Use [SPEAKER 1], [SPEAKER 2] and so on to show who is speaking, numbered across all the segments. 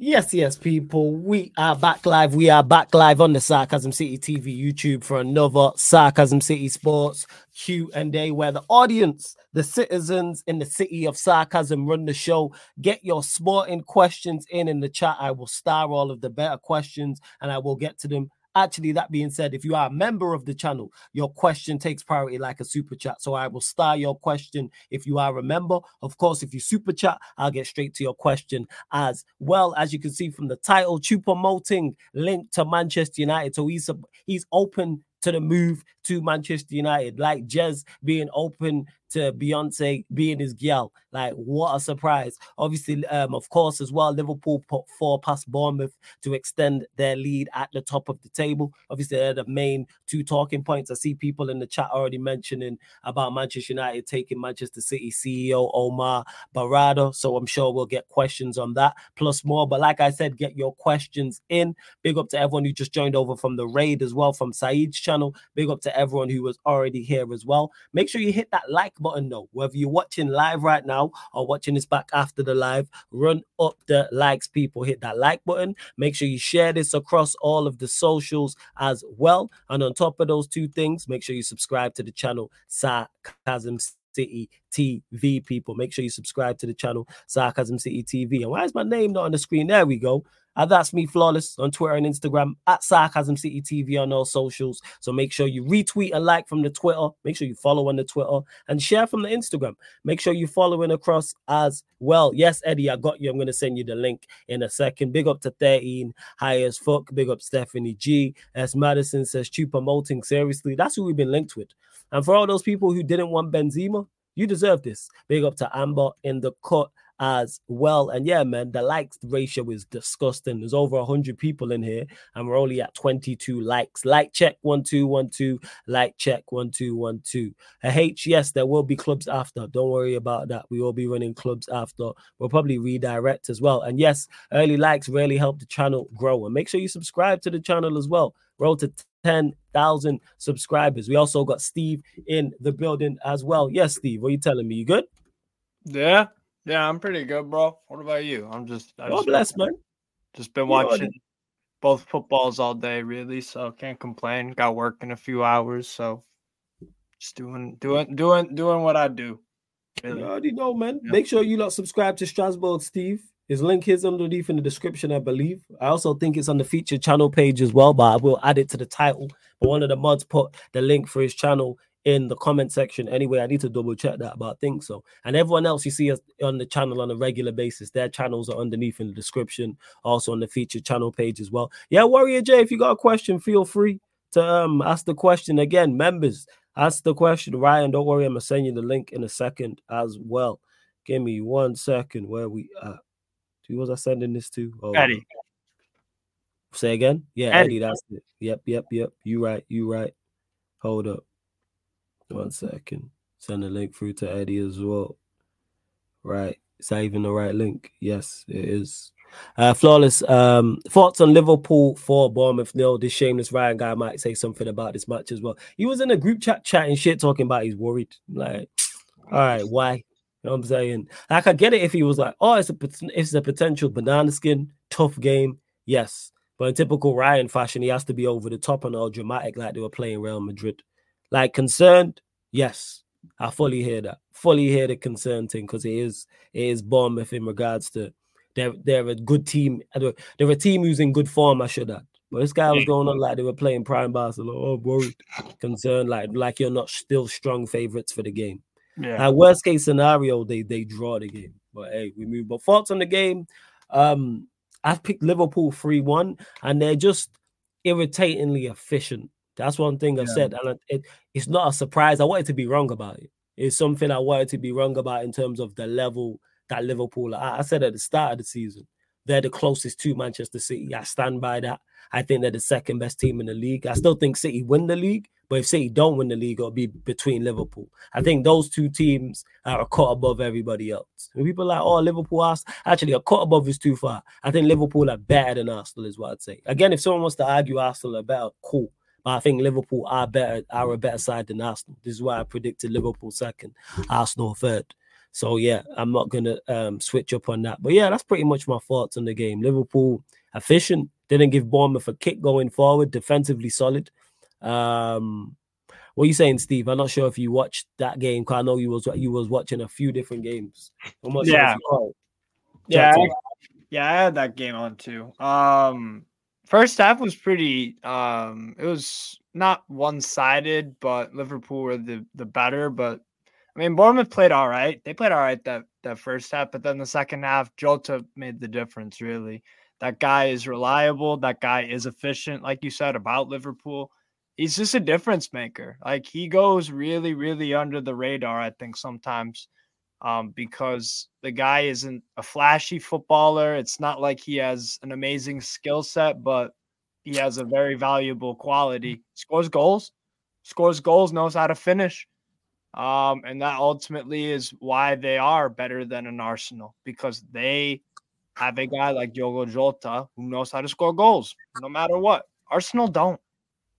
[SPEAKER 1] Yes, yes, people. We are back live. We are back live on the Sarcasm City TV YouTube for another Sarcasm City Sports Q and A, where the audience, the citizens in the city of sarcasm, run the show. Get your sporting questions in in the chat. I will star all of the better questions, and I will get to them Actually, that being said, if you are a member of the channel, your question takes priority like a super chat. So I will star your question if you are a member. Of course, if you super chat, I'll get straight to your question as well. As you can see from the title, Choupo-Moting linked to Manchester United. So he's he's open to the move to Manchester United, like Jez being open to Beyonce being his gal. Like, what a surprise. Obviously, um, of course, as well, Liverpool put four past Bournemouth to extend their lead at the top of the table. Obviously, they're the main two talking points. I see people in the chat already mentioning about Manchester United taking Manchester City CEO Omar Berrada. So I'm sure we'll get questions on that, plus more. But like I said, get your questions in. Big up to everyone who just joined over from the raid as well, from Saeed's channel. Big up to everyone who was already here as well. Make sure you hit that like button though. Whether you're watching live right now or watching this back after the live, run up the likes, people. Hit that like button. Make sure you share this across all of the socials as well. And on top of those two things, make sure you subscribe to the channel Sarcasm City TV, people. Make sure you subscribe to the channel Sarcasm City TV. And why is my name not on the screen? There we go. Uh, that's me, Flawless, on Twitter and Instagram, at Sarcasm City TV on all socials. So make sure you retweet and like from the Twitter. Make sure you follow on the Twitter and share from the Instagram. Make sure you're following across as well. Yes, Eddie, I got you. I'm going to send you the link in a second. Big up to 13, high as fuck. Big up Stephanie G. S. Madison says, Choupo-Moting. Seriously, that's who we've been linked with. And for all those people who didn't want Benzema, you deserve this. Big up to Amber in the cut as well. And yeah, man, the likes ratio is disgusting. There's over 100 people in here, and we're only at 22 likes. Like check one, two, one, two. Like check one, two, one, two. A H, yes, there will be clubs after. Don't worry about that. We will be running clubs after. We'll probably redirect as well. And yes, early likes really help the channel grow. And make sure you subscribe to the channel as well. Roll to 10,000 subscribers. We also got Steve in the building as well. Yes, Steve, what are you telling me? You good?
[SPEAKER 2] Yeah, yeah, I'm pretty good, bro. What about you? I'm just
[SPEAKER 1] I God bless, man.
[SPEAKER 2] Just been watching both footballs all day, really. So can't complain. Got work in a few hours, so just doing, doing, doing, doing what I do.
[SPEAKER 1] Really. You already know, man. Yeah. Make sure you lot subscribe to Strasbourg, Steve. His link is underneath in the description, I believe. I also think it's on the featured channel page as well, but I will add it to the title. But one of the mods put the link for his channel in the comment section. Anyway, I need to double check that, but I think so. And everyone else you see us on the channel on a regular basis, their channels are underneath in the description, also on the featured channel page as well. Yeah, Warrior J, if you got a question, feel free to um ask the question again. Members, ask the question. Ryan, don't worry, I'm gonna send you the link in a second as well. Give me one second where we at. Who was I sending this to?
[SPEAKER 2] Oh, Eddie.
[SPEAKER 1] Say again? Yeah, Eddie. Eddie, that's it. Yep, yep, yep. You right, you right. Hold up. One second. Send a link through to Eddie as well. Right. Is that even the right link? Yes, it is. Uh, flawless. Um, thoughts on Liverpool for Bournemouth nil. This shameless Ryan guy might say something about this match as well. He was in a group chat chatting shit, talking about he's worried. Like, all right, why? You know what I'm saying? Like, I get it if he was like, oh, it's a it's a potential banana skin, tough game. Yes, but in typical Ryan fashion, he has to be over the top and all dramatic, like they were playing Real Madrid. Like concerned, yes, I fully hear that. Fully hear the concern thing because it is it is Bournemouth in regards to they're they're a good team. They're a team who's in good form. I should add. But this guy was going on like they were playing prime Barcelona. Oh, worried, concerned, like like you're not still strong favorites for the game. Yeah. Like worst case scenario, they they draw the game. But hey, we move. But thoughts on the game? Um, I've picked Liverpool three one, and they're just irritatingly efficient. That's one thing I've said, and it, it's not a surprise. I wanted to be wrong about it. It's something I wanted to be wrong about in terms of the level that Liverpool. I, I said at the start of the season, they're the closest to Manchester City. I stand by that. I think they're the second best team in the league. I still think City win the league, but if City don't win the league, it'll be between Liverpool. I think those two teams are a cut above everybody else. And people like, oh, Liverpool, Arsenal. Actually, a cut above is too far. I think Liverpool are better than Arsenal, is what I'd say. Again, if someone wants to argue Arsenal are better, cool. I think Liverpool are better, are a better side than Arsenal. This is why I predicted Liverpool second, Arsenal third. So yeah, I'm not gonna um, switch up on that. But yeah, that's pretty much my thoughts on the game. Liverpool efficient, didn't give Bournemouth a kick going forward, defensively solid. Um, what are you saying, Steve? I'm not sure if you watched that game. Cause I know you was you was watching a few different games.
[SPEAKER 2] yeah, sure yeah, I, yeah. I had that game on too. Um, first half was pretty. Um, it was not one sided, but Liverpool were the the better. But I mean, Bournemouth played all right. They played all right that that first half, but then the second half, Jota made the difference. Really, that guy is reliable. That guy is efficient, like you said about Liverpool. He's just a difference maker. Like he goes really, really under the radar. I think sometimes um, because the guy isn't a flashy footballer. It's not like he has an amazing skill set, but he has a very valuable quality. Scores goals, scores goals, knows how to finish. Um, and that ultimately is why they are better than an Arsenal because they have a guy like Diogo Jota who knows how to score goals no matter what. Arsenal don't.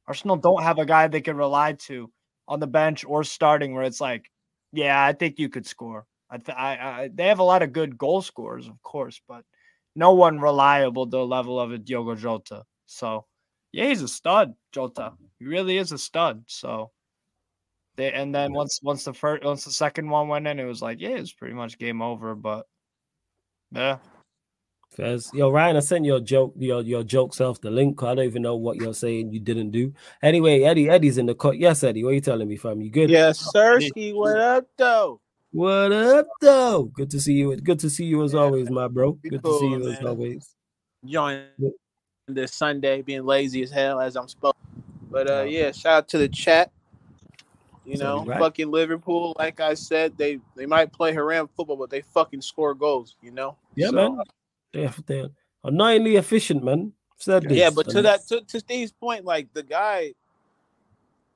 [SPEAKER 2] Arsenal don't have a guy they can rely to on the bench or starting where it's like, yeah, I think you could score. I, th- I, I, they have a lot of good goal scorers, of course, but no one reliable to the level of a Diogo Jota. So, yeah, he's a stud, Jota. He really is a stud. So, they and then once once the first once the second one went in, it was like, yeah, it's pretty much game over. But yeah.
[SPEAKER 1] Fez. Yo, Ryan, I sent your joke, your your joke self the link. I don't even know what you're saying you didn't do. Anyway, Eddie, Eddie's in the cut. Yes, Eddie, what are you telling me fam? You good?
[SPEAKER 3] Yes, sir. He what up, though?
[SPEAKER 1] What up, though? Good to see you. Good to see you as always, my bro. Good to see you as always.
[SPEAKER 3] Join this Sunday, being lazy as hell as I'm supposed. But uh, yeah, shout out to the chat. You know, right. fucking Liverpool. Like I said, they they might play haram football, but they fucking score goals. You know.
[SPEAKER 1] Yeah, so, man. They're, they're annoyingly efficient, man.
[SPEAKER 3] Said yeah, but to that to, to Steve's point, like the guy,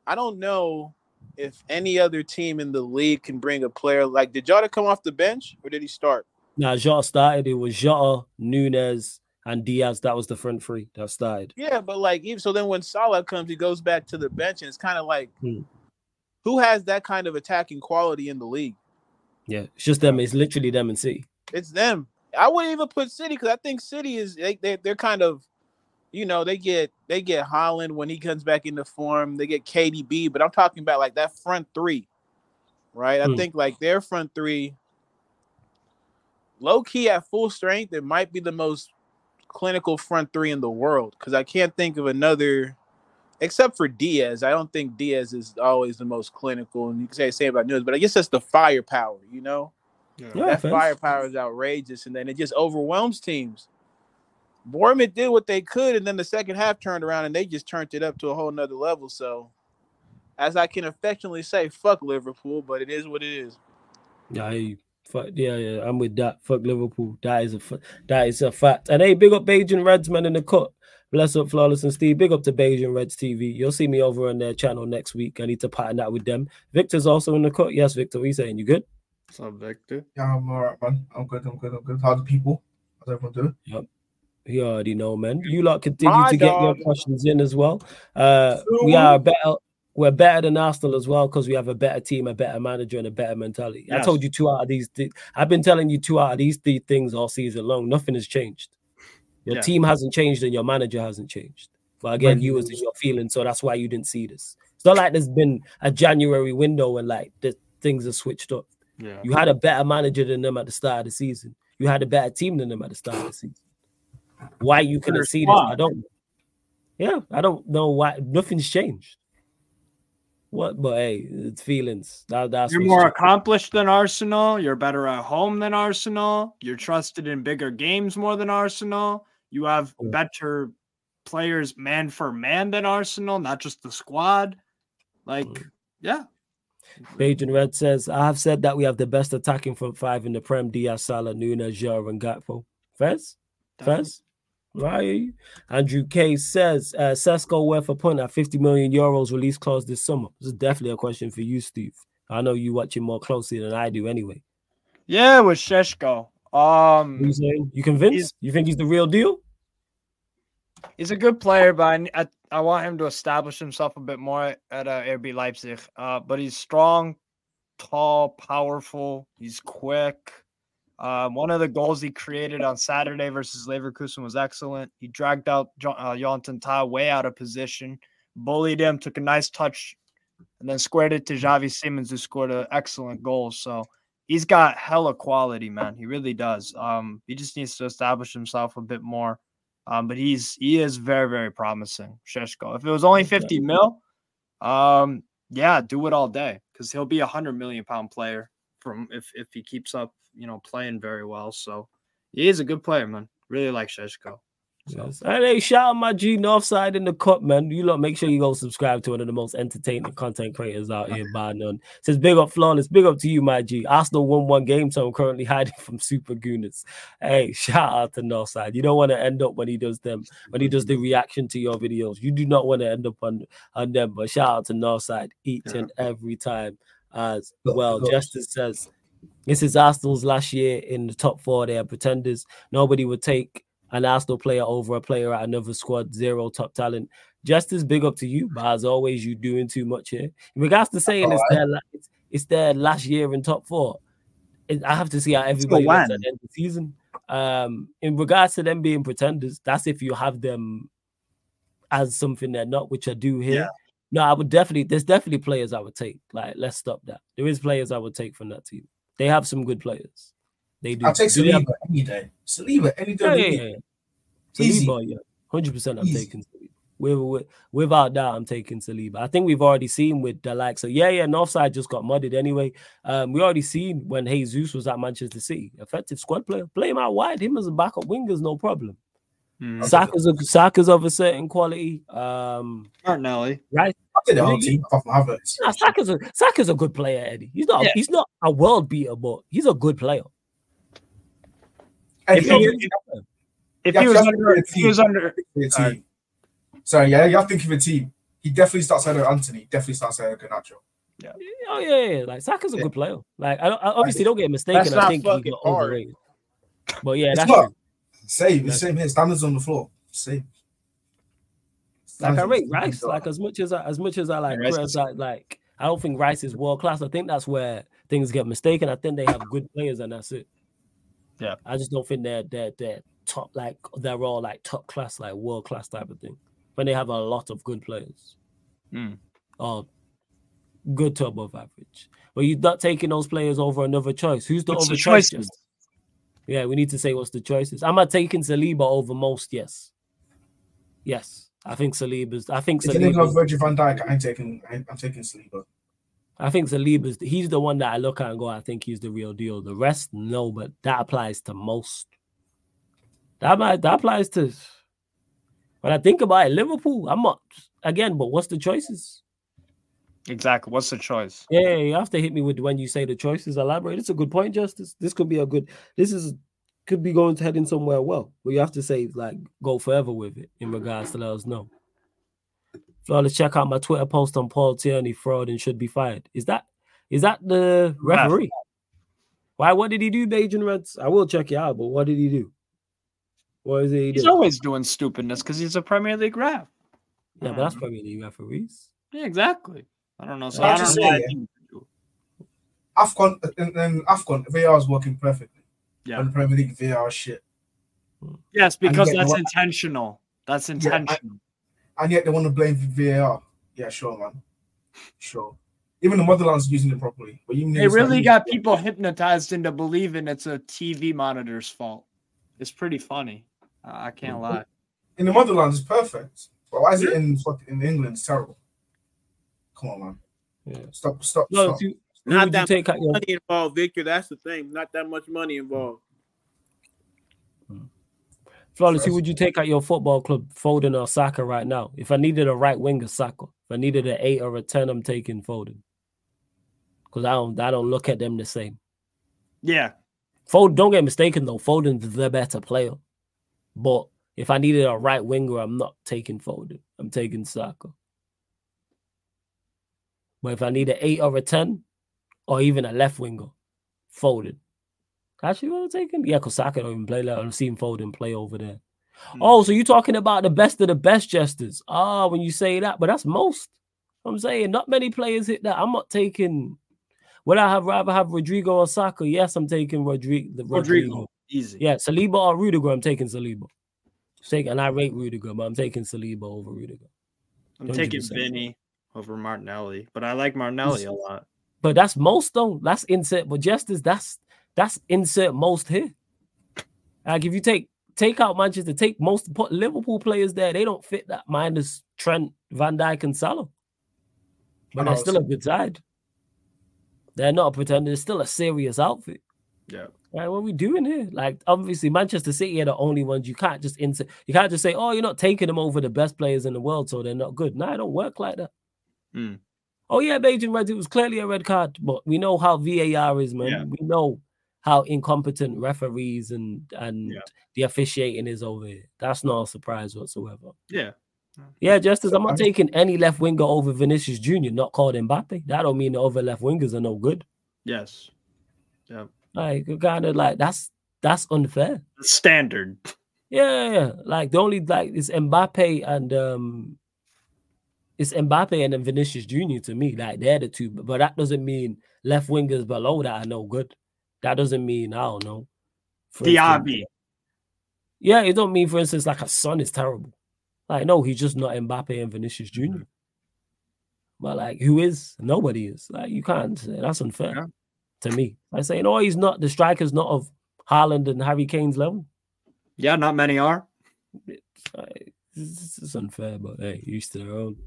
[SPEAKER 3] I don't know if any other team in the league can bring a player like did Jota come off the bench or did he start?
[SPEAKER 1] Nah, Jota started. It was Jota, Nunez, and Diaz. That was the front three that started.
[SPEAKER 3] Yeah, but like even so, then when Salah comes, he goes back to the bench, and it's kind of like, hmm. who has that kind of attacking quality in the league?
[SPEAKER 1] Yeah, it's just them. It's literally them and City.
[SPEAKER 3] It's them. I wouldn't even put City because I think City is they, they they're kind of you know, they get they get Haaland when he comes back into form. They get KDB, but I'm talking about like that front three, right? I hmm. think like their front three, low key at full strength, it might be the most clinical front three in the world because I can't think of another, except for Diaz. I don't think Diaz is always the most clinical, and you can say the same about Nunez, but I guess that's the firepower, you know. Yeah, that firepower is outrageous, and then it just overwhelms teams. Bournemouth did what they could, and then the second half turned around and they just turned it up to a whole nother level. So, as I can affectionately say, fuck Liverpool, but it is what it is.
[SPEAKER 1] Yeah, I, fuck, yeah, yeah, I'm with that. Fuck Liverpool. That is a that is a fact. And hey, big up Beijing Reds man in the cut. Bless up Flawless and Steve. Big up to Beijing Reds TV. You'll see me over on their channel next week. I need to pattern that with them. Victor's also in the cut. Yes, Victor. What are you saying? You good?
[SPEAKER 4] What's up, Victor?
[SPEAKER 5] Yeah, I'm all right, man. I'm good. I'm good. I'm good. How's the people? How's everyone doing?
[SPEAKER 1] Yep. You already know, man. You lot continue My to get your questions in as well. Uh, we are better. We're better than Arsenal as well because we have a better team, a better manager, and a better mentality. Yes. I told you two out of these. Th- I've been telling you two out of these three things all season long. Nothing has changed. Your yeah. team hasn't changed, and your manager hasn't changed. But again, you was in your feeling, so that's why you didn't see this. It's not like there's been a January window and like the things are switched up. Yeah. You had a better manager than them at the start of the season. You had a better team than them at the start of the season. Why you couldn't see this? I don't. Yeah, I don't know why. Nothing's changed. What? But hey, it's feelings. That, that's
[SPEAKER 2] you're more accomplished than Arsenal. You're better at home than Arsenal. You're trusted in bigger games more than Arsenal. You have better players man for man than Arsenal, not just the squad. Like, mm. yeah.
[SPEAKER 1] Beijing Red says, I have said that we have the best attacking front five in the Prem, Diaz, Salah, Nunez, Jara, and Gakpo. Fez? Fez? Right. Andrew K says uh Sesko worth a punt at 50 million euros release clause this summer. This is definitely a question for you, Steve. I know you watching more closely than I do anyway.
[SPEAKER 2] Yeah, with Šeško. Um
[SPEAKER 1] you convinced? You think he's the real deal?
[SPEAKER 2] He's a good player, but I, I, I want him to establish himself a bit more at uh, RB Leipzig. Uh, but he's strong, tall, powerful. He's quick. Um, one of the goals he created on Saturday versus Leverkusen was excellent. He dragged out uh, Jonathan Tah way out of position, bullied him, took a nice touch, and then squared it to Xavi Simons, who scored an excellent goal. So he's got hella quality, man. He really does. Um, he just needs to establish himself a bit more. Um, but he's he is very very promising, Šeško. If it was only fifty mil, um, yeah, do it all day because he'll be a hundred million pound player from if if he keeps up, you know, playing very well. So he is a good player, man. Really like Šeško.
[SPEAKER 1] So. Yes. And hey, shout out my G Northside in the cup, man. You lot make sure you go subscribe to one of the most entertaining content creators out here, by none. Says big up flawless, big up to you, my G. Arsenal won one game, so I'm currently hiding from Super Gooners. Hey, shout out to Northside. You don't want to end up when he does them, when he does the reaction to your videos. You do not want to end up on, on them, but shout out to Northside each yeah. and every time as well. Justice says this is Arsenal's last year in the top four. They are pretenders. Nobody would take an Arsenal player over a player at another squad, zero top talent. Just as big up to you, but as always, you doing too much here. In regards to saying it's their it's, it's their last year in top four, I have to see how everybody looks at the end of the season. Um, in regards to them being pretenders, that's if you have them as something they're not, which I do here. Yeah. No, I would definitely. There's definitely players I would take. Like, let's stop that. There is players I would take from that team. They have some good players. They do.
[SPEAKER 5] I'll take Saliba have... any day. Saliba any day. Yeah, yeah,
[SPEAKER 1] yeah. Saliba, yeah, hundred percent. I'm Easy. taking Saliba. With, with, without that, I'm taking Saliba. I think we've already seen with the likes so yeah, yeah, Northside just got mudded anyway. Um, we already seen when Jesus was at Manchester City, effective squad player. Play him out wide, him as a backup winger is no problem. Mm. Saka's a Saka's of a certain quality. Um
[SPEAKER 2] Martinelli.
[SPEAKER 1] Right.
[SPEAKER 5] I think the whole team apart from Havertz.
[SPEAKER 1] Nah, Saka's a Saka's a good player, Eddie. He's not yeah. he's not a world beater, but he's a good player.
[SPEAKER 2] If, he, if, he, was under, if he was under,
[SPEAKER 5] sorry. sorry, yeah, you have to think of a team. He definitely starts out of Antony. Definitely starts out of Garnacho.
[SPEAKER 1] Yeah. Oh yeah, yeah. Like Saka's a yeah. good player. Like I, I obviously don't get mistaken. I think he got overrated. But yeah, that's
[SPEAKER 5] true. Same, that's same here. Standards on the floor. Same.
[SPEAKER 1] Standards like I rate Rice. Like as much as I, as much as I like Chris, I, like I don't think Rice is world class. I think that's where things get mistaken. I think they have good players, and that's it.
[SPEAKER 2] Yeah,
[SPEAKER 1] I just don't think they're they're they're top like they're all like top class, like world class type of thing. When they have a lot of good players,
[SPEAKER 2] mm.
[SPEAKER 1] or good to above average. But you're not taking those players over another choice. Who's the What's other the choice? Yeah, we need to say what's the choices. I'm not taking Saliba over most. Yes, yes, I think Saliba's. I think Saliba's.
[SPEAKER 5] Saliba. Virgil Van Dijk. I'm taking. I'm, I'm taking Saliba.
[SPEAKER 1] I think Saliba's he's the one that I look at and go, I think he's the real deal. The rest, no, but that applies to most. That might that applies to when I think about it, Liverpool, I'm not again, but what's the choices?
[SPEAKER 2] Exactly. What's the choice?
[SPEAKER 1] Yeah, you have to hit me with when you say the choices. Elaborate. It's a good point, Justice. This could be a good. This is could be going to heading somewhere well, but you have to say like go forever with it in regards to let us know. Flawless, check out my Twitter post on Paul Tierney fraud and should be fired. Is that is that the referee? Why? What did he do, Bajan Reds? I will check it out, but what did he do? What is he?
[SPEAKER 2] He's always doing stupidness because he's a Premier League ref.
[SPEAKER 1] Yeah, but that's Premier League referees.
[SPEAKER 2] Yeah, exactly. I don't know. So I, I don't say, know. Yeah.
[SPEAKER 5] Afcon and then Afcon VAR is working perfectly. Yeah, and the Premier League VAR shit.
[SPEAKER 2] Yes, because that's intentional. That's intentional.
[SPEAKER 5] Yeah, and yet they want to blame VAR. Yeah, sure, man. Sure. Even the motherland's using it properly. But you
[SPEAKER 2] they really got people hypnotized into believing it's a TV monitor's fault. It's pretty funny. Uh, I can't lie.
[SPEAKER 5] In the motherland, it's perfect. But why is it in in England? It's terrible. Come on, man. Yeah. Stop, stop, no, stop. You,
[SPEAKER 3] not that much money involved, Victor. That's the thing. Not that much money involved. Hmm.
[SPEAKER 1] Flawless, who would you take at your football club, Foden or Saka right now? If I needed a right winger, Saka. If I needed an eight or a ten, I'm taking Foden. Because I don't, I don't look at them the same.
[SPEAKER 2] Yeah.
[SPEAKER 1] Foden, don't get mistaken though. Foden's the better player. But if I needed a right winger, I'm not taking Foden. I'm taking Saka. But if I need an eight or a ten, or even a left winger, Foden. Actually, want to take him? Yeah, because Saka don't even play there. I've seen Foden play over there. Mm. Oh, so you're talking about the best of the best jesters? Ah, oh, when you say that, but that's most. I'm saying not many players hit that. I'm not taking. Would I have rather have Rodrygo or Saka? Yes, I'm taking Rodrigo. Rodrygo. Rodrygo.
[SPEAKER 2] Easy.
[SPEAKER 1] Yeah, Saliba or Rudiger. I'm taking Saliba. Take and I rate Rudiger, but I'm taking Saliba over Rudiger.
[SPEAKER 2] I'm 100%. taking Vinny over Martinelli, but I like Martinelli a lot.
[SPEAKER 1] But that's most though. That's insert. But just as that's that's insert most here. Like if you take take out Manchester, take most put Liverpool players there, they don't fit that minus Trent, Van Dijk, and Salah. But they're oh, still a good side. They're not a pretender. They're still a serious outfit.
[SPEAKER 2] Yeah.
[SPEAKER 1] Right, what are we doing here? Like, obviously, Manchester City are the only ones you can't just insert. You can't just say, "Oh, you're not taking them over the best players in the world, so they're not good." No, it don't work like that.
[SPEAKER 2] Mm.
[SPEAKER 1] Oh yeah, Beijing Reds. It was clearly a red card, but we know how VAR is, man. Yeah. We know how incompetent referees and and yeah. the officiating is over here. That's not a surprise whatsoever.
[SPEAKER 2] Yeah.
[SPEAKER 1] Yeah, just as I'm not taking any left winger over Vinicius Jr., not called Mbappe. That don't mean the other left wingers are no good.
[SPEAKER 2] Yes. Yeah.
[SPEAKER 1] Like kind of like that's that's unfair.
[SPEAKER 2] Standard.
[SPEAKER 1] Yeah, yeah. Like the only like it's Mbappe and um it's Mbappe and then Vinicius Jr. to me. Like they're the two, but that doesn't mean left wingers below that are no good. That doesn't mean I don't know.
[SPEAKER 2] Diaby.
[SPEAKER 1] Yeah, it don't mean, for instance, like a son is terrible. Like, no, he's just not Mbappe and Vinicius Jr. Mm-hmm. But like, who is? Nobody is. Like, you can't say that's unfair yeah. to me. I say, no, he's not. The striker's not of Haaland and Harry Kane's level.
[SPEAKER 2] Yeah, not many are.
[SPEAKER 1] It's, it's, it's unfair, but hey, used to their own.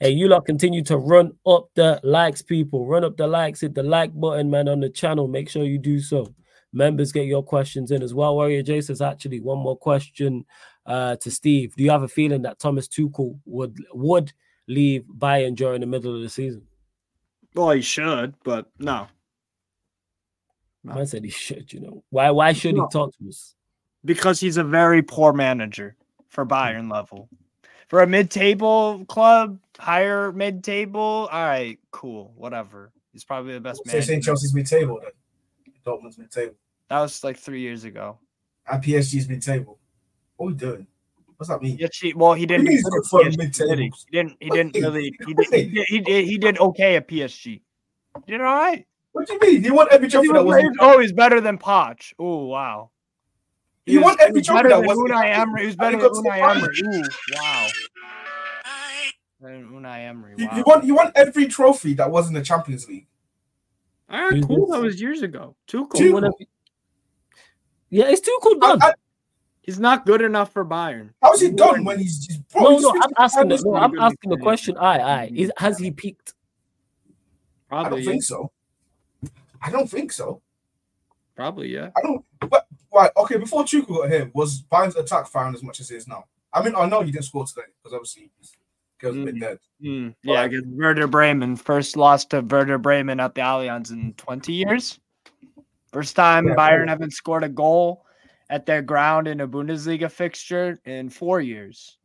[SPEAKER 1] Hey, you lot continue to run up the likes, people. Run up the likes, hit the like button, man, on the channel. Make sure you do so. Members get your questions in as well. Warrior Jason's actually one more question uh, to Steve. Do you have a feeling that Thomas Tuchel would would leave Bayern during the middle of the season?
[SPEAKER 2] Well, he should, but no.
[SPEAKER 1] no. I said he should. You know why? Why should no. he talk to us?
[SPEAKER 2] Because he's a very poor manager for Bayern level for a mid-table club, higher mid-table. All right, cool, whatever. He's probably the best man.
[SPEAKER 5] So saying Chelsea's mid-table then? Dortmund's mid-table.
[SPEAKER 2] That was like three years ago.
[SPEAKER 5] At PSG's mid-table. What are we doing? What's that mean?
[SPEAKER 2] PSG, well, he didn't. He, did he didn't. He didn't really. He did, he did. He did. He did okay at PSG. He did all right.
[SPEAKER 5] What do you mean? He won every trophy
[SPEAKER 2] that was. Oh, he's better than Poch. Oh wow.
[SPEAKER 5] He, he won every trophy that was.
[SPEAKER 2] Unai Emery. He was better than Unai Emery. Ooh, wow. Unai Emery. Wow.
[SPEAKER 5] He, won. He won every trophy that was in the Champions League.
[SPEAKER 2] All right, cool. That was years ago. Too cool. Too.
[SPEAKER 1] Yeah, it's too cool done. I, I,
[SPEAKER 2] he's not good enough for Bayern.
[SPEAKER 5] How is he done when he's, he's
[SPEAKER 1] bro, no, he's no, I'm asking, the, no, I'm asking the question. I, I, is, has he peaked?
[SPEAKER 5] Probably, I don't yeah. think so. I don't think so.
[SPEAKER 2] Probably, yeah.
[SPEAKER 5] I don't. But right, okay. Before Tuchel got here, was Bayern's attack found as much as it is now? I mean, I know he didn't score today because obviously goes mm. a bit mm, dead.
[SPEAKER 2] Mm. Yeah, because Werder Bremen first lost to Werder Bremen at the Allianz in 20 years. First time yeah, Bayern cool. haven't scored a goal at their ground in a Bundesliga fixture in four years.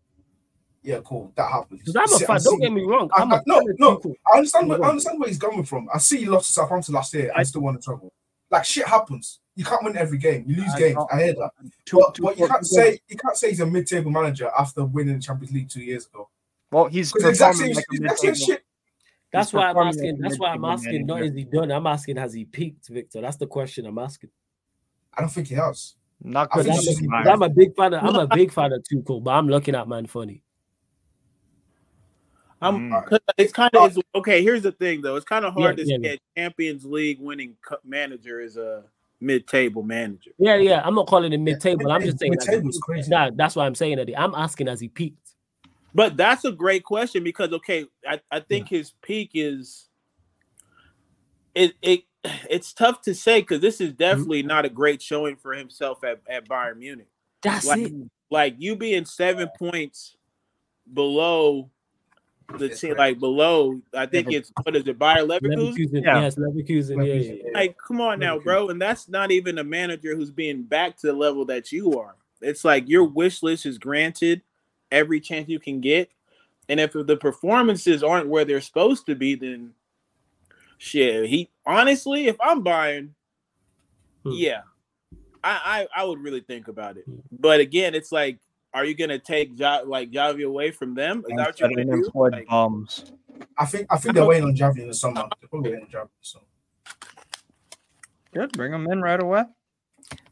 [SPEAKER 5] Yeah, cool. That happens.
[SPEAKER 1] I'm a fan. Don't get me wrong.
[SPEAKER 5] I'm I, I, no, no. I understand. Where, I understand where he's going from. I see he lost to Southampton last year. I, I still want to trouble. Like shit happens. You can't win every game. You lose I games. I hear that. Two, but, two, but you can't say you can't say he's a mid-table manager after winning the Champions League two years ago.
[SPEAKER 2] Well, he's performing like a
[SPEAKER 1] shit. That's why I'm asking. That's why I'm asking. Not is he done? I'm asking, has he peaked, Victor? That's the question I'm asking.
[SPEAKER 5] I don't think he has.
[SPEAKER 2] Not good.
[SPEAKER 1] I'm, I'm, a big fan. Of, I'm a big fan of Tuchel, but I'm looking at man funny.
[SPEAKER 3] I'm, mm. it's kind of okay. Here's the thing, though. It's kind of hard yeah, to yeah, say yeah. Champions League winning manager is a mid-table manager.
[SPEAKER 1] Yeah, yeah. I'm not calling him mid-table. I'm just saying mid-table's crazy. Nah, that's why I'm saying that. I'm asking as he peaked.
[SPEAKER 3] But that's a great question because okay, I, I think his peak is it it it's tough to say because this is definitely mm-hmm. not a great showing for himself at, at Bayern Munich.
[SPEAKER 1] That's
[SPEAKER 3] like,
[SPEAKER 1] it.
[SPEAKER 3] Like you being seven points below the team, like below. I think it's what is it, Bayer Leverkusen?
[SPEAKER 1] Leverkusen yeah. Yes, Leverkusen. Yeah, yeah,
[SPEAKER 3] yeah. Like, come on now, bro. And that's not even a manager who's being back to the level that you are. It's like your wish list is granted every chance you can get, and if the performances aren't where they're supposed to be, then shit. He honestly, if I'm buying, hmm. yeah, I, I I would really think about it. Hmm. But again, it's like are you gonna take ja- like Javi away from them? Is that what you're gonna do? Like,
[SPEAKER 2] bombs.
[SPEAKER 5] I think I think they're waiting on Javi in the summer. They're probably waiting on Javi. So
[SPEAKER 2] Good, bring them in right away.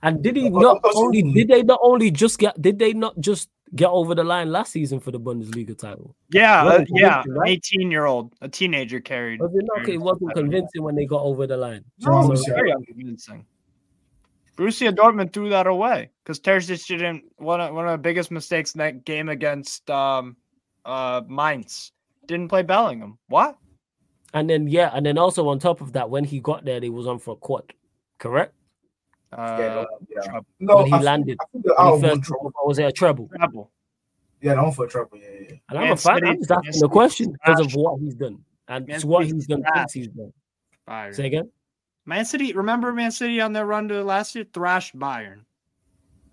[SPEAKER 1] And did he not only did they not only just get did they not just get over the line last season for the Bundesliga title?
[SPEAKER 2] Yeah, uh, yeah, right? eighteen year old, a teenager carried.
[SPEAKER 1] Was it not, okay, it wasn't convincing when they got over the line.
[SPEAKER 2] No, so, very convincing. Borussia Dortmund threw that away because Terzic didn't one of, one of the biggest mistakes in that game against um, uh, Mainz. Didn't play Bellingham. What?
[SPEAKER 1] And then yeah, and then also on top of that, when he got there, they was on for a quad, correct?
[SPEAKER 2] Uh, yeah,
[SPEAKER 1] yeah. No, when he I landed. Think, I think first, was it a treble?
[SPEAKER 2] Treble.
[SPEAKER 5] Yeah, on for a treble. Yeah, yeah.
[SPEAKER 1] And I'm a fan. I'm just asking the question because of what he's done and Man what he's done since he's done. Bayern. Say again.
[SPEAKER 2] Man City. Remember Man City on their run to last year, thrashed Bayern,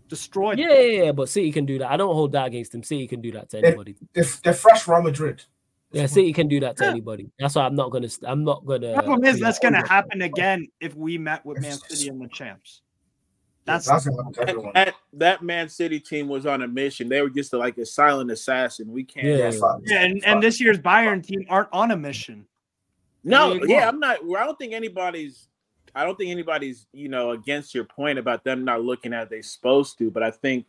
[SPEAKER 2] destroyed.
[SPEAKER 1] Yeah, yeah, yeah, but City can do that. I don't hold that against them. City can do that to anybody.
[SPEAKER 5] They're, they're fresh Real Madrid.
[SPEAKER 1] Yeah, City can do that to anybody. That's why I'm not gonna. I'm not gonna.
[SPEAKER 2] The problem is that's gonna happen again if we met with Man City in the champs. That's,
[SPEAKER 3] that's that, that, that Man City team was on a mission. They were just like a silent assassin. We can't.
[SPEAKER 2] Yeah, yeah and, and this year's Bayern team aren't on a mission.
[SPEAKER 3] No, yeah, I'm not. I don't think anybody's. I don't think anybody's you know against your point about them not looking as they supposed to. But I think,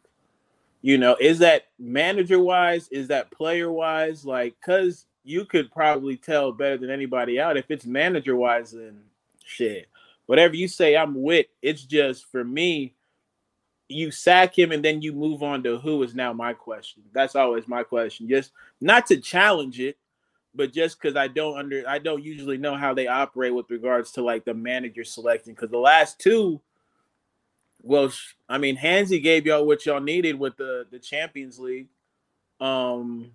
[SPEAKER 3] you know, is that manager wise? Is that player wise? Like, cause you could probably tell better than anybody out. If it's manager wise, then shit whatever you say, I'm with. It's just for me, you sack him and then you move on to who is now my question. That's always my question. Just not to challenge it, but just because I don't under I don't usually know how they operate with regards to like the manager selection. Because the last two, well, I mean, Hansi gave y'all what y'all needed with the the Champions League. Um,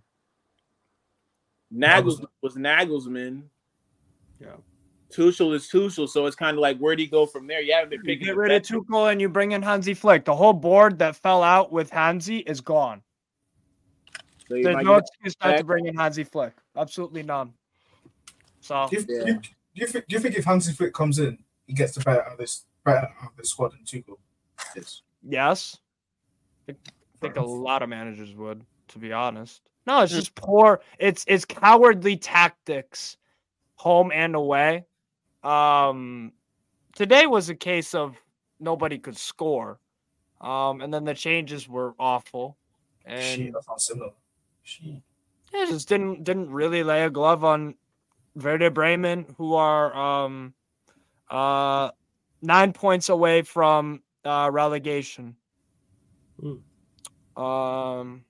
[SPEAKER 3] Nagels was Nagelsmann.
[SPEAKER 2] Yeah.
[SPEAKER 3] Tuchel is Tuchel, so it's kind of like where do you go from there? You haven't been picking.
[SPEAKER 2] You get rid of Tuchel and you bring in Hansi Flick. The whole board that fell out with Hansi is gone. So There's no excuse not to bring in Hansi Flick. Absolutely none. So
[SPEAKER 5] do you, yeah. do, you, do, you think, do you think if Hansi Flick comes in, he gets the better out of this better out of this squad than Tuchel?
[SPEAKER 2] Yes. Yes. I think a lot of managers would, to be honest. No, it's hmm. just poor. It's it's cowardly tactics, home and away um, today was a case of nobody could score. Um, and then the changes were awful. And she, yeah, just didn't didn't really lay a glove on Werder Bremen, who are um, uh, nine points away from uh, relegation. Mm. Um.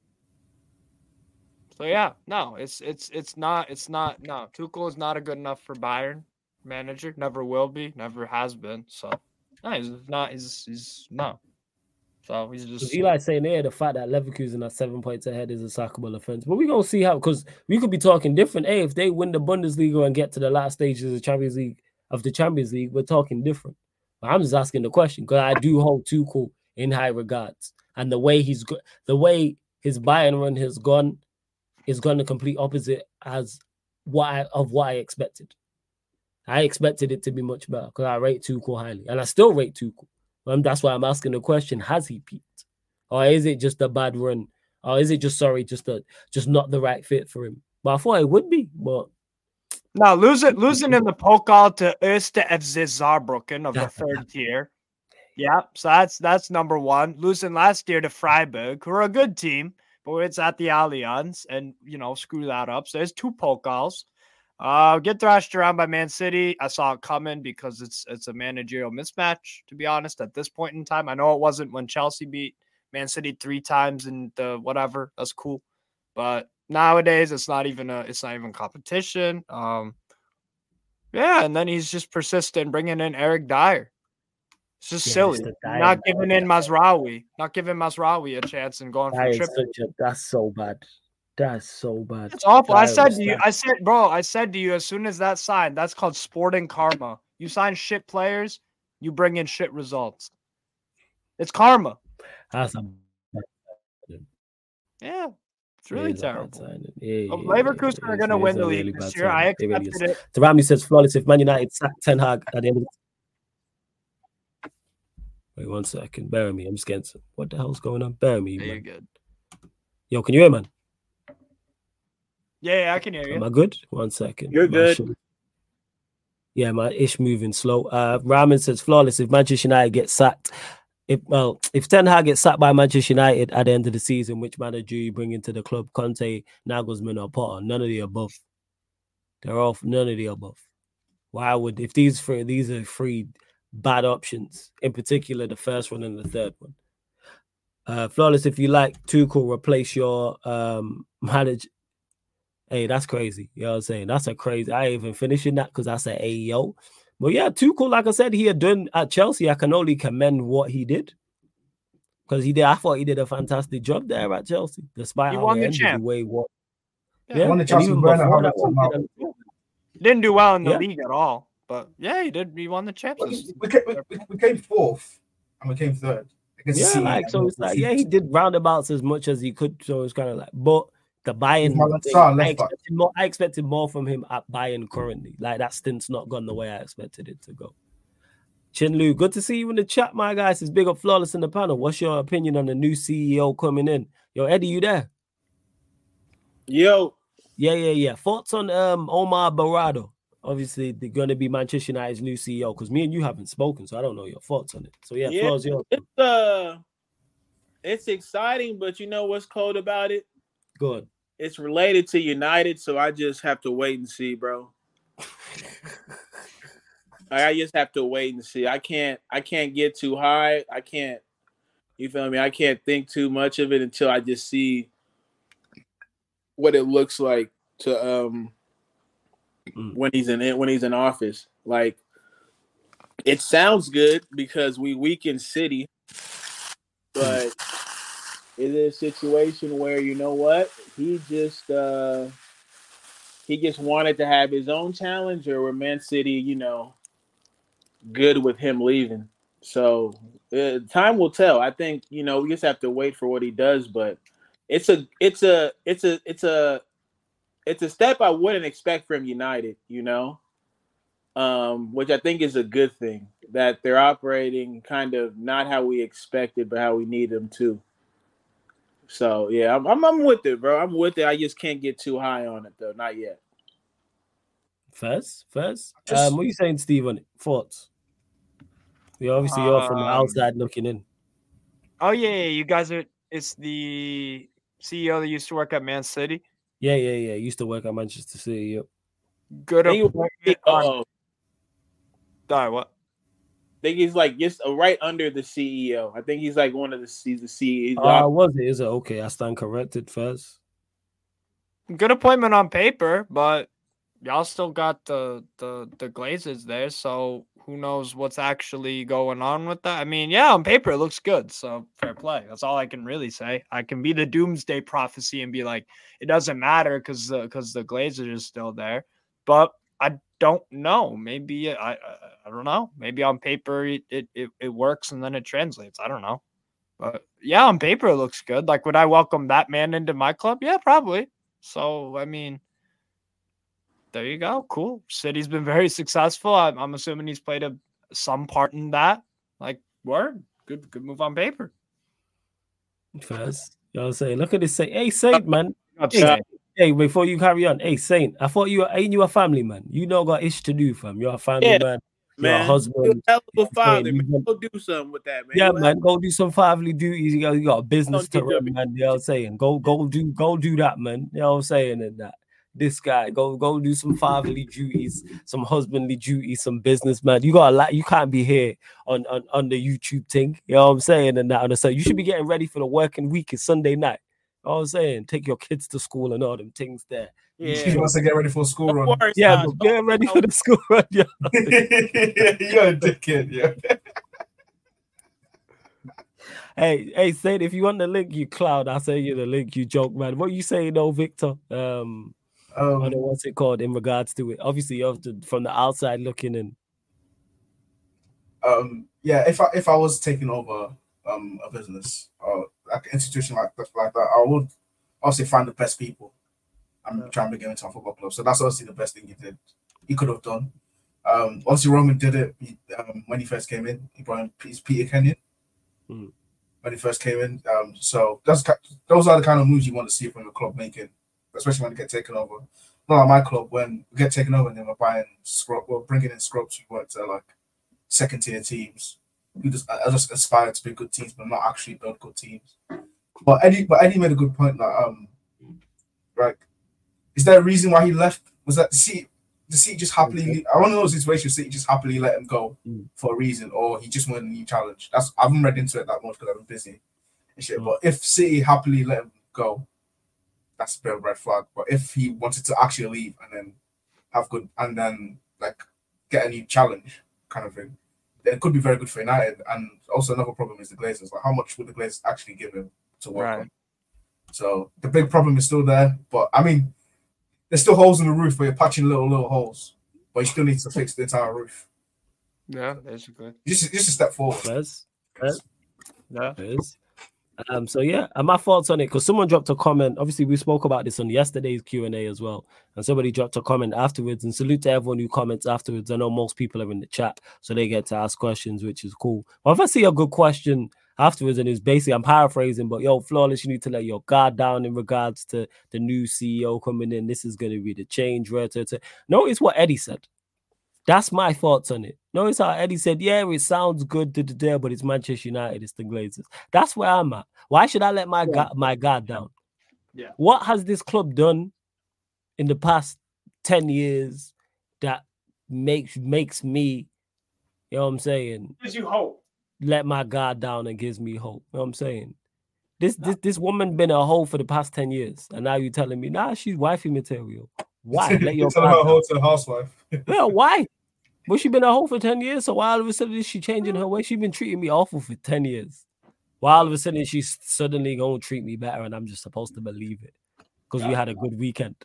[SPEAKER 2] So yeah, no, it's it's it's not it's not no. Tuchel is not a good enough for Bayern manager. Never will be. Never has been. So no, he's not. He's he's no. So he's just
[SPEAKER 1] Eli saying there the fact that Leverkusen are seven points ahead is a sackable offense. But we're gonna see how because we could be talking different. Hey, if they win the Bundesliga and get to the last stages of the Champions League of the Champions League, we're talking different. But I'm just asking the question because I do hold Tuchel in high regards. And the way he's the way his Bayern run has gone is gone the complete opposite as what I, of what I expected. I expected it to be much better because I rate Tuchel highly, and I still rate Tuchel. Um, that's why I'm asking the question: Has he peaked, or is it just a bad run, or is it just sorry, just a just not the right fit for him? But I thought it would be, but
[SPEAKER 2] now losing losing in the pokal to Erste FC Saarbrücken of the third tier. Yeah, so that's that's number one. Losing last year to Freiburg, who are a good team, but it's at the Allianz, and you know screw that up. So there's two pokals. Uh, get thrashed around by Man City. I saw it coming because it's it's a managerial mismatch. To be honest, at this point in time, I know it wasn't when Chelsea beat Man City three times in the whatever. That's cool, but nowadays it's not even a it's not even competition. Um, yeah, and then he's just persistent bringing in Eric Dier. It's just yeah, silly. Not giving in Mazraoui, not giving Mazraoui a chance and going for triple.
[SPEAKER 1] That's so bad. That's so bad.
[SPEAKER 2] It's awful. That I said to you, I said, bro, I said to you as soon as that signed, that's called sporting karma. You sign shit players, you bring in shit results. It's karma.
[SPEAKER 1] That's
[SPEAKER 2] a yeah, it's really it terrible. Yeah, yeah, Leverkusen yeah, are going to win the league really this year. I expected really it.
[SPEAKER 1] Tarami says flawless if Man United sack Ten Hag at the end of the Wait one second. Bear me. I'm just getting. What the hell's going on? Bear me.
[SPEAKER 2] Yeah, you're good.
[SPEAKER 1] Yo, can you hear, man?
[SPEAKER 2] Yeah, yeah, I can hear you.
[SPEAKER 1] Am I good? One second.
[SPEAKER 3] You're good.
[SPEAKER 1] Yeah, my ish moving slow. Uh, Ramen says flawless. If Manchester United get sacked, if well, if Ten Hag gets sacked by Manchester United at the end of the season, which manager do you bring into the club? Conte, Nagelsmann, or Potter? None of the above. They're all none of the above. Why would if these three these are three bad options, in particular the first one and the third one? Uh, flawless. If you like Tuchel, replace your um manager. Hey, that's crazy. You know what I'm saying? That's a crazy. I ain't even finishing that because I said, hey yo. But yeah, Tuchel, like I said, he had done at Chelsea. I can only commend what he did because he did. I thought he did a fantastic job there at Chelsea, despite
[SPEAKER 2] he
[SPEAKER 1] how
[SPEAKER 2] won
[SPEAKER 1] the
[SPEAKER 2] the
[SPEAKER 1] end of
[SPEAKER 2] champ.
[SPEAKER 1] the way what.
[SPEAKER 5] Yeah, he won the Chelsea
[SPEAKER 1] even
[SPEAKER 5] Werner
[SPEAKER 1] before that
[SPEAKER 5] a
[SPEAKER 1] one,
[SPEAKER 5] timeout.
[SPEAKER 1] he
[SPEAKER 2] Didn't do well in the
[SPEAKER 1] Yeah.
[SPEAKER 2] league at all, but yeah, he did. He won the
[SPEAKER 5] Well,
[SPEAKER 2] champions.
[SPEAKER 5] we, came, we, we came fourth and we came third.
[SPEAKER 1] Yeah, like so it's like yeah, he did roundabouts as much as he could. So it's kind of like, but the Bayern,
[SPEAKER 5] Mohamed
[SPEAKER 1] thing, I expected more. I expected more from him at Bayern currently. Like that stint's not gone the way I expected it to go. Chin Lu, good to see you in the chat, my guys. It's big up flawless in the panel. What's your opinion on the new CEO coming in? Yo, Eddie, you there?
[SPEAKER 3] Yo,
[SPEAKER 1] Yeah, yeah, yeah. Thoughts on um Omar Berrada? Obviously, they're going to be Manchester United's new CEO because me and you haven't spoken, so I don't know your thoughts on it. So yeah,
[SPEAKER 3] Yeah.
[SPEAKER 1] floor's yours.
[SPEAKER 3] it's uh, it's exciting, but you know what's cold about it?
[SPEAKER 1] Good.
[SPEAKER 3] It's related to United, so I just have to wait and see, bro. I just have to wait and see. I can't I can't get too high. I can't you feel me? I can't think too much of it until I just see what it looks like to um
[SPEAKER 1] Mm.
[SPEAKER 3] when he's in it when he's in office. Like it sounds good because we weaken City, but it is a situation where you know what? He just uh he just wanted to have his own challenge or were Man City, you know, good with him leaving. So uh, time will tell. I think you know we just have to wait for what he does, but it's a it's a it's a it's a it's a step I wouldn't expect from United, you know, um, which I think is a good thing that they're operating kind of not how we expected, but how we need them to. So yeah, I'm, I'm I'm with it, bro. I'm with it. I just can't get too high on it though, not yet.
[SPEAKER 1] First, first.
[SPEAKER 5] Just-
[SPEAKER 1] um, what are you saying, Steve? On it? Thoughts? Yeah, obviously you're from the
[SPEAKER 2] Um,
[SPEAKER 1] outside looking in.
[SPEAKER 2] Oh yeah, yeah, you guys are. It's the CEO that used to work at Man City.
[SPEAKER 1] Yeah, yeah, yeah. Used to work at Manchester City. Yep.
[SPEAKER 2] Good
[SPEAKER 3] Think,
[SPEAKER 2] appointment.
[SPEAKER 3] uh-oh.
[SPEAKER 2] Sorry, what?
[SPEAKER 3] Think he's like just uh, right under the CEO. I think he's like one of the he's the CEO.
[SPEAKER 1] Uh, was it? Is it okay? I stand corrected first.
[SPEAKER 2] Good appointment on paper, but y'all still got the the the Glazers there, so who knows what's actually going on with that? I mean, yeah, on paper it looks good, so fair play. That's all I can really say. I can be the doomsday prophecy and be like, it doesn't matter because because the Glazers are still there, but I don't know. Maybe uh, I I, I don't know. Maybe on paper it, it it works and then it translates. I don't know. But yeah, on paper it looks good. Like, would I welcome that man into my club? Yeah, probably. So, I mean, there you go. Cool. City's been very successful. I'm, I'm assuming he's played a some part in that. Like, word. Good, good move on paper.
[SPEAKER 1] First. You know what I'm saying? Look at this. Say, hey, Saint, man.
[SPEAKER 2] Upset.
[SPEAKER 1] Hey, before you carry on, hey, Saint, I thought you were, ain't you a family man? You know, got ish to do, fam. You're a family
[SPEAKER 3] Yeah,
[SPEAKER 1] man. You're a husband.
[SPEAKER 3] You're a hell of a father, man.
[SPEAKER 1] want-
[SPEAKER 3] Go do something with that, man.
[SPEAKER 1] Yeah,
[SPEAKER 3] Go
[SPEAKER 1] man, go do some fatherly duties. You got, you got a business to run, man. You know what I'm saying? Go, go do, go do that, man. You know what I'm saying? And that this guy, go, go do some fatherly duties, some husbandly duties, some business, man. You got a lot. You can't be here on on, on the YouTube thing. You know what I'm saying? And that, and so you should be getting ready for the working week. It's Sunday night. You know what I'm saying? Take your kids to school and all them things there.
[SPEAKER 5] He
[SPEAKER 3] Yeah.
[SPEAKER 5] wants to get ready for school run.
[SPEAKER 3] Don't worry,
[SPEAKER 1] Yeah,
[SPEAKER 3] Saj.
[SPEAKER 1] but get ready for the school run. Yeah.
[SPEAKER 5] You're a dickhead, yeah.
[SPEAKER 1] Hey, hey, Saint, if you want the link, you cloud. I'll send you the link, you joke, man. What you saying though, Victor? Um, I don't know
[SPEAKER 5] Um,
[SPEAKER 1] what's it called in regards to it. Obviously, you have to from the outside looking in.
[SPEAKER 5] um, yeah. If I if I was taking over um a business or like an institution like that, like that, I would obviously find the best people and try and bring them into a football club. So that's obviously the best thing he did. He could have done. Um, obviously Roman did it he, um, when he first came in. He brought in Peter Kenyon
[SPEAKER 1] Hmm.
[SPEAKER 5] when he first came in. Um, so that's those are the kind of moves you want to see from the club making especially when they get taken over. Not like my club when we get taken over and then we're buying scrub, we're bringing in scrubs who worked to like second tier teams who just I just aspire to be good teams, but not actually build good teams. But Eddie, but Eddie made a good point that um, like, is there a reason why he left? Was that the City? The City just happily? I want to know the situation. City just happily let him go mm. for a reason, or he just wanted a new challenge. That's I haven't read into it that much because I've been busy and shit. Mm. But if City happily let him go, that's a bit of a red flag. But if he wanted to actually leave and then have good and then like get a new challenge kind of thing, it could be very good for United. And also another problem is the Glazers. Like how much would the Glazers actually give him to work right. on? So the big problem is still there. But I mean, there's still holes in the roof, but you're patching little little holes. But you still need to fix the entire roof.
[SPEAKER 2] Yeah, that's good.
[SPEAKER 5] Just just a step forward.
[SPEAKER 1] Yes. Yes. Yeah. Yes. Um, so yeah, and my thoughts on it because someone dropped a comment. Obviously, we spoke about this on yesterday's Q and A as well, and somebody dropped a comment afterwards. And salute to everyone who comments afterwards. I know most people are in the chat, so they get to ask questions, which is cool. But if I see a good question afterwards, and it's basically I'm paraphrasing, but yo, flawless, you need to let your guard down in regards to the new CEO coming in. This is going to be the change. Notice what Eddie said. That's my thoughts on it. Notice how Eddie said, yeah, it sounds good, to the deal, but it's Manchester United, it's the Glazers. That's where I'm at. Why should I let my yeah. my guard down?
[SPEAKER 2] Yeah.
[SPEAKER 1] What has this club done in the past 10 years that makes makes me, you know what I'm saying?
[SPEAKER 2] Gives you hope.
[SPEAKER 1] Let my guard down and gives me hope. You know what I'm saying? This this this woman been a hoe for the past 10 years, and now you're telling me, nah, she's wifey material. Why?
[SPEAKER 5] Let your tell her hoe to housewife.
[SPEAKER 1] yeah, why? But she been a hoe for 10 years. So why all of a sudden is she changing her way? She been treating me awful for 10 years. Why all of a sudden she's suddenly gonna treat me better and I'm just supposed to believe it. Because we had a good weekend.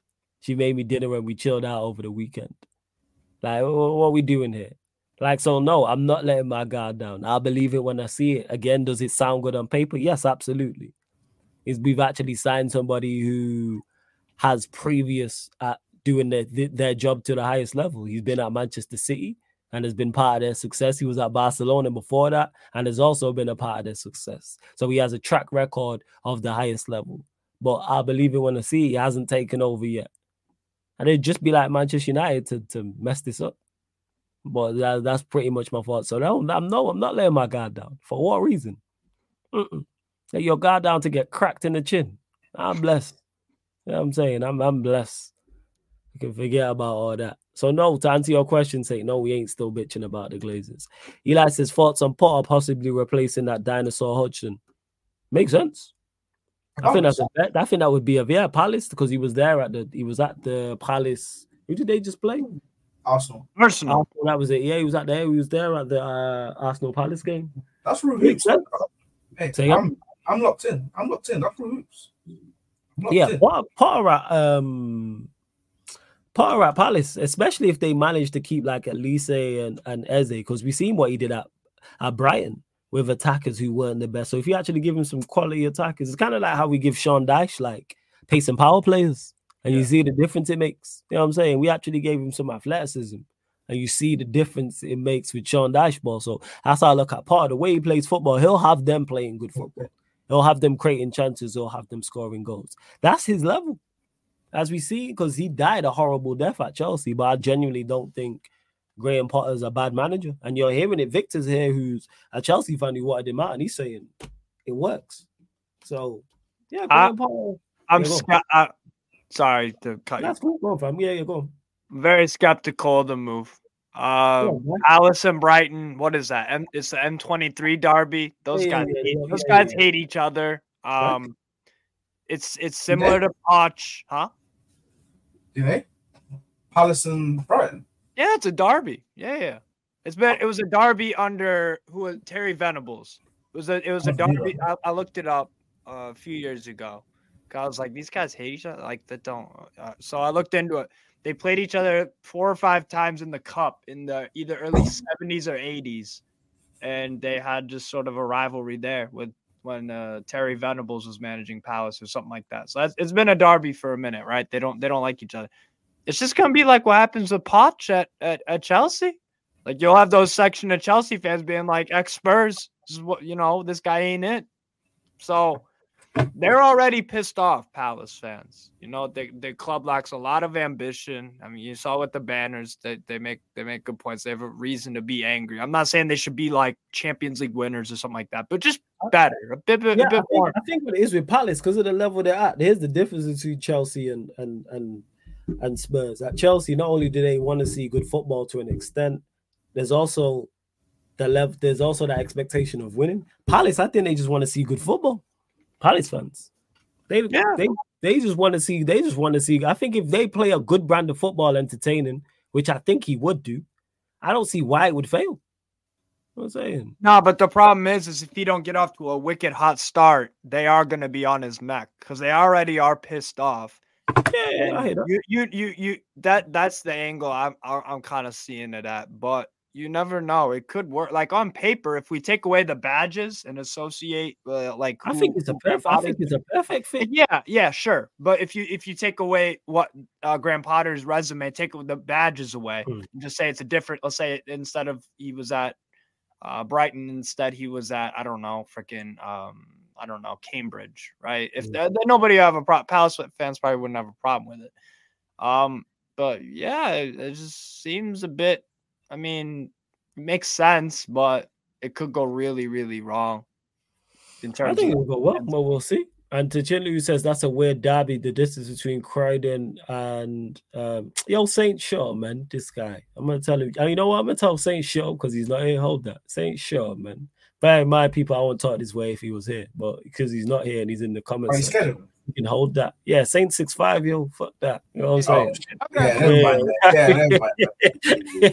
[SPEAKER 1] She made me dinner and we chilled out over the weekend. Like, what, what are we doing here? Like, so no, I'm not letting my guard down. I'll believe it when I see it. Again, does it sound good on paper? Yes, absolutely. Is we've actually signed somebody who has previous uh, doing their, their job to the highest level. He's been at Manchester City and has been part of their success. He was at Barcelona before that and has also been a part of their success. So he has a track record of the highest level. But I believe it when I see he hasn't taken over yet. And it'd just be like Manchester United to, to mess this up. But that, that's pretty much my thought. So no, I'm no, I'm not letting my guard down. For what reason? Mm-mm. Let your guard down to get cracked in the chin. I'm blessed. You know what I'm saying? I'm I'm blessed. You can forget about all that. So no, to answer your question, say no, we ain't still bitching about the Glazers. Eli says thoughts on Potter possibly replacing that dinosaur Hodgson. Makes sense. I think that's a bet. I think that would be a yeah Palace because he was there at the he was at the Palace. Who did they just play?
[SPEAKER 5] Arsenal.
[SPEAKER 2] Arsenal.
[SPEAKER 1] Arsenal. That was it. Yeah, he was at there. He was there at the uh, Arsenal Palace game.
[SPEAKER 5] That's for hoops. Hey, I'm, I'm locked in. I'm locked in. That's for hoops.
[SPEAKER 1] Yeah, in. what Potter at um Potter at Palace, especially if they manage to keep like Olise and, and Eze, because we've seen what he did at, at Brighton with attackers who weren't the best. So if you actually give him some quality attackers, it's kind of like how we give Sean Dyche like pace and power players. And yeah. you see the difference it makes. You know what I'm saying? We actually gave him some athleticism. And you see the difference it makes with Sean Dyche ball. So that's how I look at part. Of the way he plays football, he'll have them playing good football. He'll have them creating chances, he'll have them scoring goals. That's his level as we see, because he died a horrible death at Chelsea. But I genuinely don't think Graham Potter is a bad manager. And you're hearing it. Victor's here, who's a Chelsea fan who wanted him out, and he's saying it works. So yeah, Graham I, Potter.
[SPEAKER 2] I'm yeah, uh, sorry to cut
[SPEAKER 1] That's you. cool. Fam. Yeah, yeah, go on.
[SPEAKER 2] Very skeptical of the move. Uh, yeah, Allison Brighton, what is that? M- it's the M23 derby. Those yeah, guys, hate, those guys hate each other. Um, it's it's similar to Poch, huh?
[SPEAKER 5] Do they? Palace and Brighton.
[SPEAKER 2] Yeah, it's a derby. Yeah, yeah. It's been it was a derby under who was Terry Venables. It was a it was a derby. I, I looked it up uh, a few years ago. I was like, these guys hate each other. Like that don't. Uh, so I looked into it. They played each other four or five times in the cup in the either early seventies or eighties, and they had just sort of a rivalry there with when uh, Terry Venables was managing Palace or something like that. So it's been a derby for a minute, right? They don't they don't like each other. It's just gonna be like what happens with Poch at, at, at Chelsea. Like you'll have those section of Chelsea fans being like, "Ex Spurs, what you know. This guy ain't it." So they're already pissed off, Palace fans. You know, the the club lacks a lot of ambition. I mean, you saw with the banners that they, they make they make good points. They have a reason to be angry. I'm not saying they should be like Champions League winners or something like that, but just better, a bit, yeah, a bit
[SPEAKER 1] I think,
[SPEAKER 2] more.
[SPEAKER 1] I think what it is with Palace because of the level they're at. Here's the difference between Chelsea and and and and Spurs. At Chelsea, not only do they want to see good football to an extent, there's also the level. There's also that expectation of winning. Palace, I think they just want to see good football. Palace fans, they yeah. they they just want to see. They just want to see. I think if they play a good brand of football, entertaining, which I think he would do, I don't see why it would fail. I'm saying.
[SPEAKER 2] No, but the problem is, is if he don't get off to a wicked hot start, they are going to be on his neck because they already are pissed off.
[SPEAKER 1] Yeah,
[SPEAKER 2] you, you, you, you, that that's the angle I'm, I'm kind of seeing it at. But you never know. It could work. Like on paper, if we take away the badges and associate, uh, like
[SPEAKER 1] who, I think it's a perfect. I think it's a perfect fit.
[SPEAKER 2] Yeah, yeah, sure. But if you if you take away what uh, Graham Potter's resume, take the badges away, hmm. just say it's a different. Let's say instead of he was at uh, Brighton, instead he was at I don't know, freaking um, I don't know, Cambridge, right? If mm. nobody have a problem, Palace fans probably wouldn't have a problem with it. Um, but yeah, it, it just seems a bit. I mean, it makes sense, but it could go really, really wrong.
[SPEAKER 1] In terms, I think it'll go well, but we'll see. And to Chinlu who says that's a weird derby, the distance between Croydon and um, yo Saint Shaw, man. This guy, I'm gonna tell him. You know what? I'm gonna tell Saint Shaw because he's not here. Hold that, Saint Shaw, man. Bear in mind, people, I won't talk this way if he was here, but because he's not here and he's in the comments, oh, section, you can hold that. Yeah, Saint six five, yo, fuck that. You know what I'm oh, saying? Oh, yeah, yeah, yeah,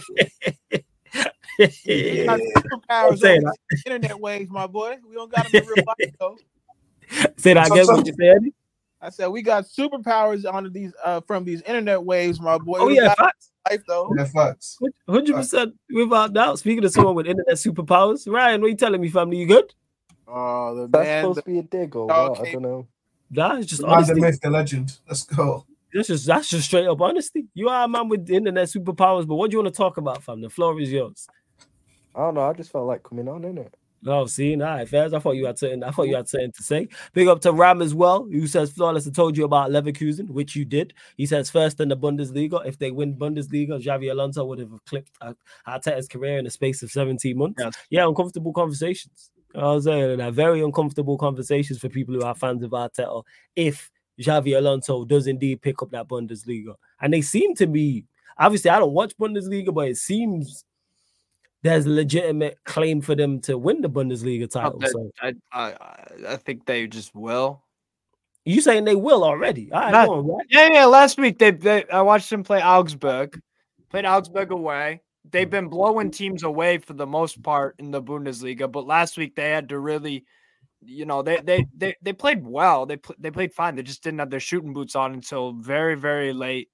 [SPEAKER 3] yeah. superpowers saying internet waves, my boy. We don't got them in real life though.
[SPEAKER 1] Say that again. What you said?
[SPEAKER 3] I said we got superpowers on these uh from these internet waves, my boy.
[SPEAKER 1] Oh yeah, facts.
[SPEAKER 3] Life though.
[SPEAKER 5] Yeah, facts.
[SPEAKER 1] Hundred percent without doubt. Speaking of someone with internet superpowers, Ryan, what are you telling me, family? You good?
[SPEAKER 3] Oh, the
[SPEAKER 4] That's
[SPEAKER 3] man,
[SPEAKER 4] supposed the, to be a dig or what? I don't know.
[SPEAKER 1] That's just
[SPEAKER 5] honesty. the myth, the legend. Let's go.
[SPEAKER 1] That's just that's just straight up honesty. You are a man with internet superpowers, but what do you want to talk about, fam? The floor is yours.
[SPEAKER 4] I don't know. I just felt like coming on, innit?
[SPEAKER 1] Oh, see, nah, Faz. I thought you had something. I thought you had something to say. Big up to Ram as well, who says flawless. I told you about Leverkusen, which you did. He says first in the Bundesliga. If they win Bundesliga, Xabi Alonso would have clipped Arteta's career in the space of 17 months. Yes. Yeah, uncomfortable conversations. I was saying that very uncomfortable conversations for people who are fans of Arteta. If Xabi Alonso does indeed pick up that Bundesliga, and they seem to be. Obviously, I don't watch Bundesliga, but it seems there's a legitimate claim for them to win the Bundesliga title. I, so.
[SPEAKER 2] I, I, I think they just will.
[SPEAKER 1] You saying they will already? Right,
[SPEAKER 2] Not, on, right? Yeah, yeah. Last week they, they I watched them play Augsburg, played Augsburg away. They've been blowing teams away for the most part in the Bundesliga, but last week they had to really, you know, they they they, they played well. They they played fine. They just didn't have their shooting boots on until very very late.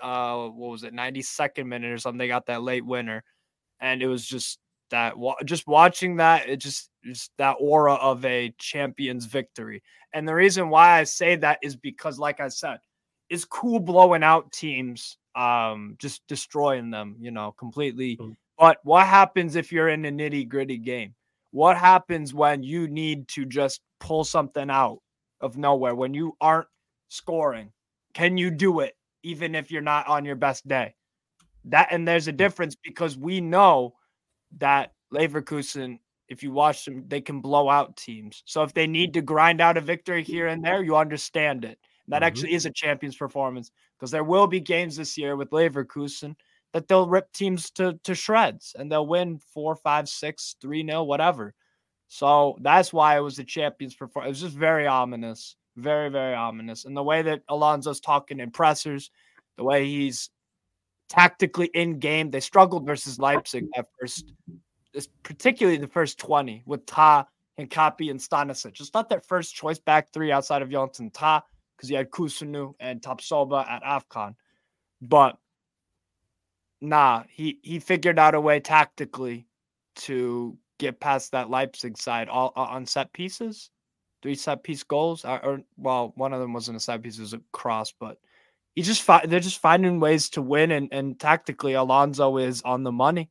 [SPEAKER 2] Uh, what was it? Ninety second minute or something. They got that late winner and it was just that just watching that it just just that aura of a champion's victory. And the reason why i say that is because like i said it's cool blowing out teams um just destroying them you know completely. Mm-hmm. but what happens if you're in a nitty gritty game? What happens when you need to just pull something out of nowhere when you aren't scoring? Can you do it even if you're not on your best day that and there's a mm. difference because we know that Leverkusen, if you watch them, they can blow out teams. So if they need to grind out a victory here and there, you understand it. That mm-hmm. actually is a champion's performance because there will be games this year with Leverkusen that they'll rip teams to, to shreds and they'll win four, five, six, three nil, whatever. So that's why it was the champions performance. It was just very ominous, very, very ominous. And the way that Alonso's talking in pressers, the way he's tactically in game. They struggled versus Leipzig at first, particularly the first 20 with Tah and Kapi and Stanisic. It's not their first choice back three outside of Jonathan Tah because you had Kossounou and Tapsoba at AFCON. But nah, he, he figured out a way tactically to get past that Leipzig side all, all on set pieces. Three set piece goals, or, or well, one of them wasn't a set piece; it was a cross. But you just fi- they're just finding ways to win and, and tactically Alonso is on the money.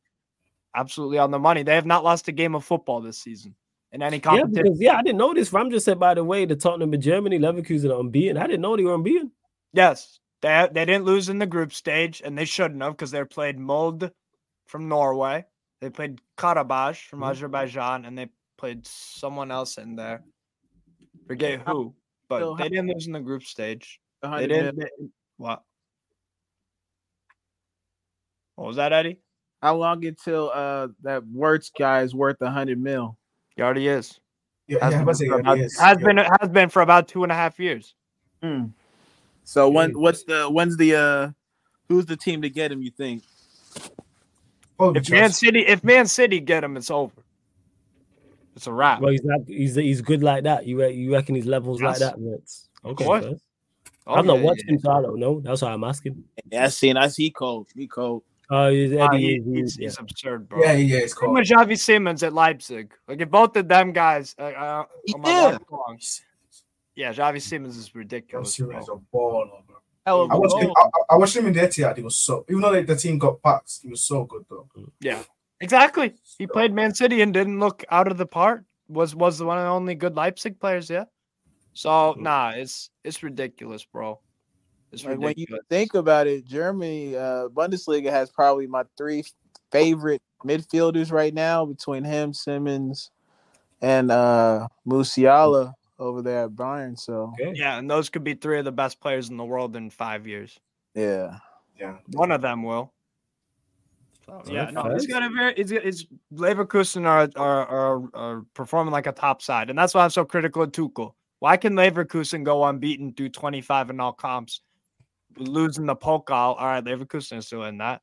[SPEAKER 2] Absolutely on the money. They have not lost a game of football this season. in any competition.
[SPEAKER 1] Yeah, because, yeah, I didn't know this. I'm just said by the way, the Tottenham in Germany, Leverkusen are unbeaten. I didn't know they were unbeaten.
[SPEAKER 2] Yes, they they didn't lose in the group stage, and they shouldn't have because they played Molde from Norway. They played Karabakh from mm-hmm. Azerbaijan, and they played someone else in there. Forget who, but they didn't lose in the group stage. They didn't. They, what? What was that, Eddie?
[SPEAKER 3] How long until uh that Wirtz guy is worth a hundred mil?
[SPEAKER 2] He already is.
[SPEAKER 5] Yeah, has, yeah, been,
[SPEAKER 2] about, has yeah. been has been for about two and a half years.
[SPEAKER 3] Hmm. So when what's the when's the uh who's the team to get him? You think?
[SPEAKER 2] Oh, if Man City if Man City get him, it's over. It's a wrap.
[SPEAKER 1] Well, he's not. He's he's good like that. You you reckon he's levels yes. like that? That's okay. What? Oh, I'm not watching, yeah. so I don't know. That's why I'm asking.
[SPEAKER 3] Yeah, I seen. I see cold. He cold.
[SPEAKER 1] Oh, he's, Eddie,
[SPEAKER 2] he, he's, he's, yeah. absurd, bro.
[SPEAKER 5] Yeah, yeah, it's cool.
[SPEAKER 2] Xavi Simons at Leipzig. Like if both of them guys, uh, uh, yeah. yeah, Xavi Simons is ridiculous. Simons a baller,
[SPEAKER 5] bro. I watched, him, I, I, watched him in the Etihad. He was so even though the team got packed, he was so good though.
[SPEAKER 2] Yeah, exactly. He played Man City and didn't look out of the part. Was was the one and only good Leipzig players. Yeah. So nah, it's it's ridiculous, bro.
[SPEAKER 3] It's like when you think about it, Germany uh, Bundesliga has probably my three favorite midfielders right now between him, Simons, and uh, Musiala over there at Bayern. So
[SPEAKER 2] okay. yeah, and those could be three of the best players in the world in five years.
[SPEAKER 3] Yeah,
[SPEAKER 5] yeah,
[SPEAKER 2] one of them will. So, yeah, no, he's got a very. It's, it's Leverkusen are, are are are performing like a top side, and that's why I'm so critical of Tuchel. Why can Leverkusen go unbeaten through 25 in all comps losing the Pokal. All right, Leverkusen is still in that.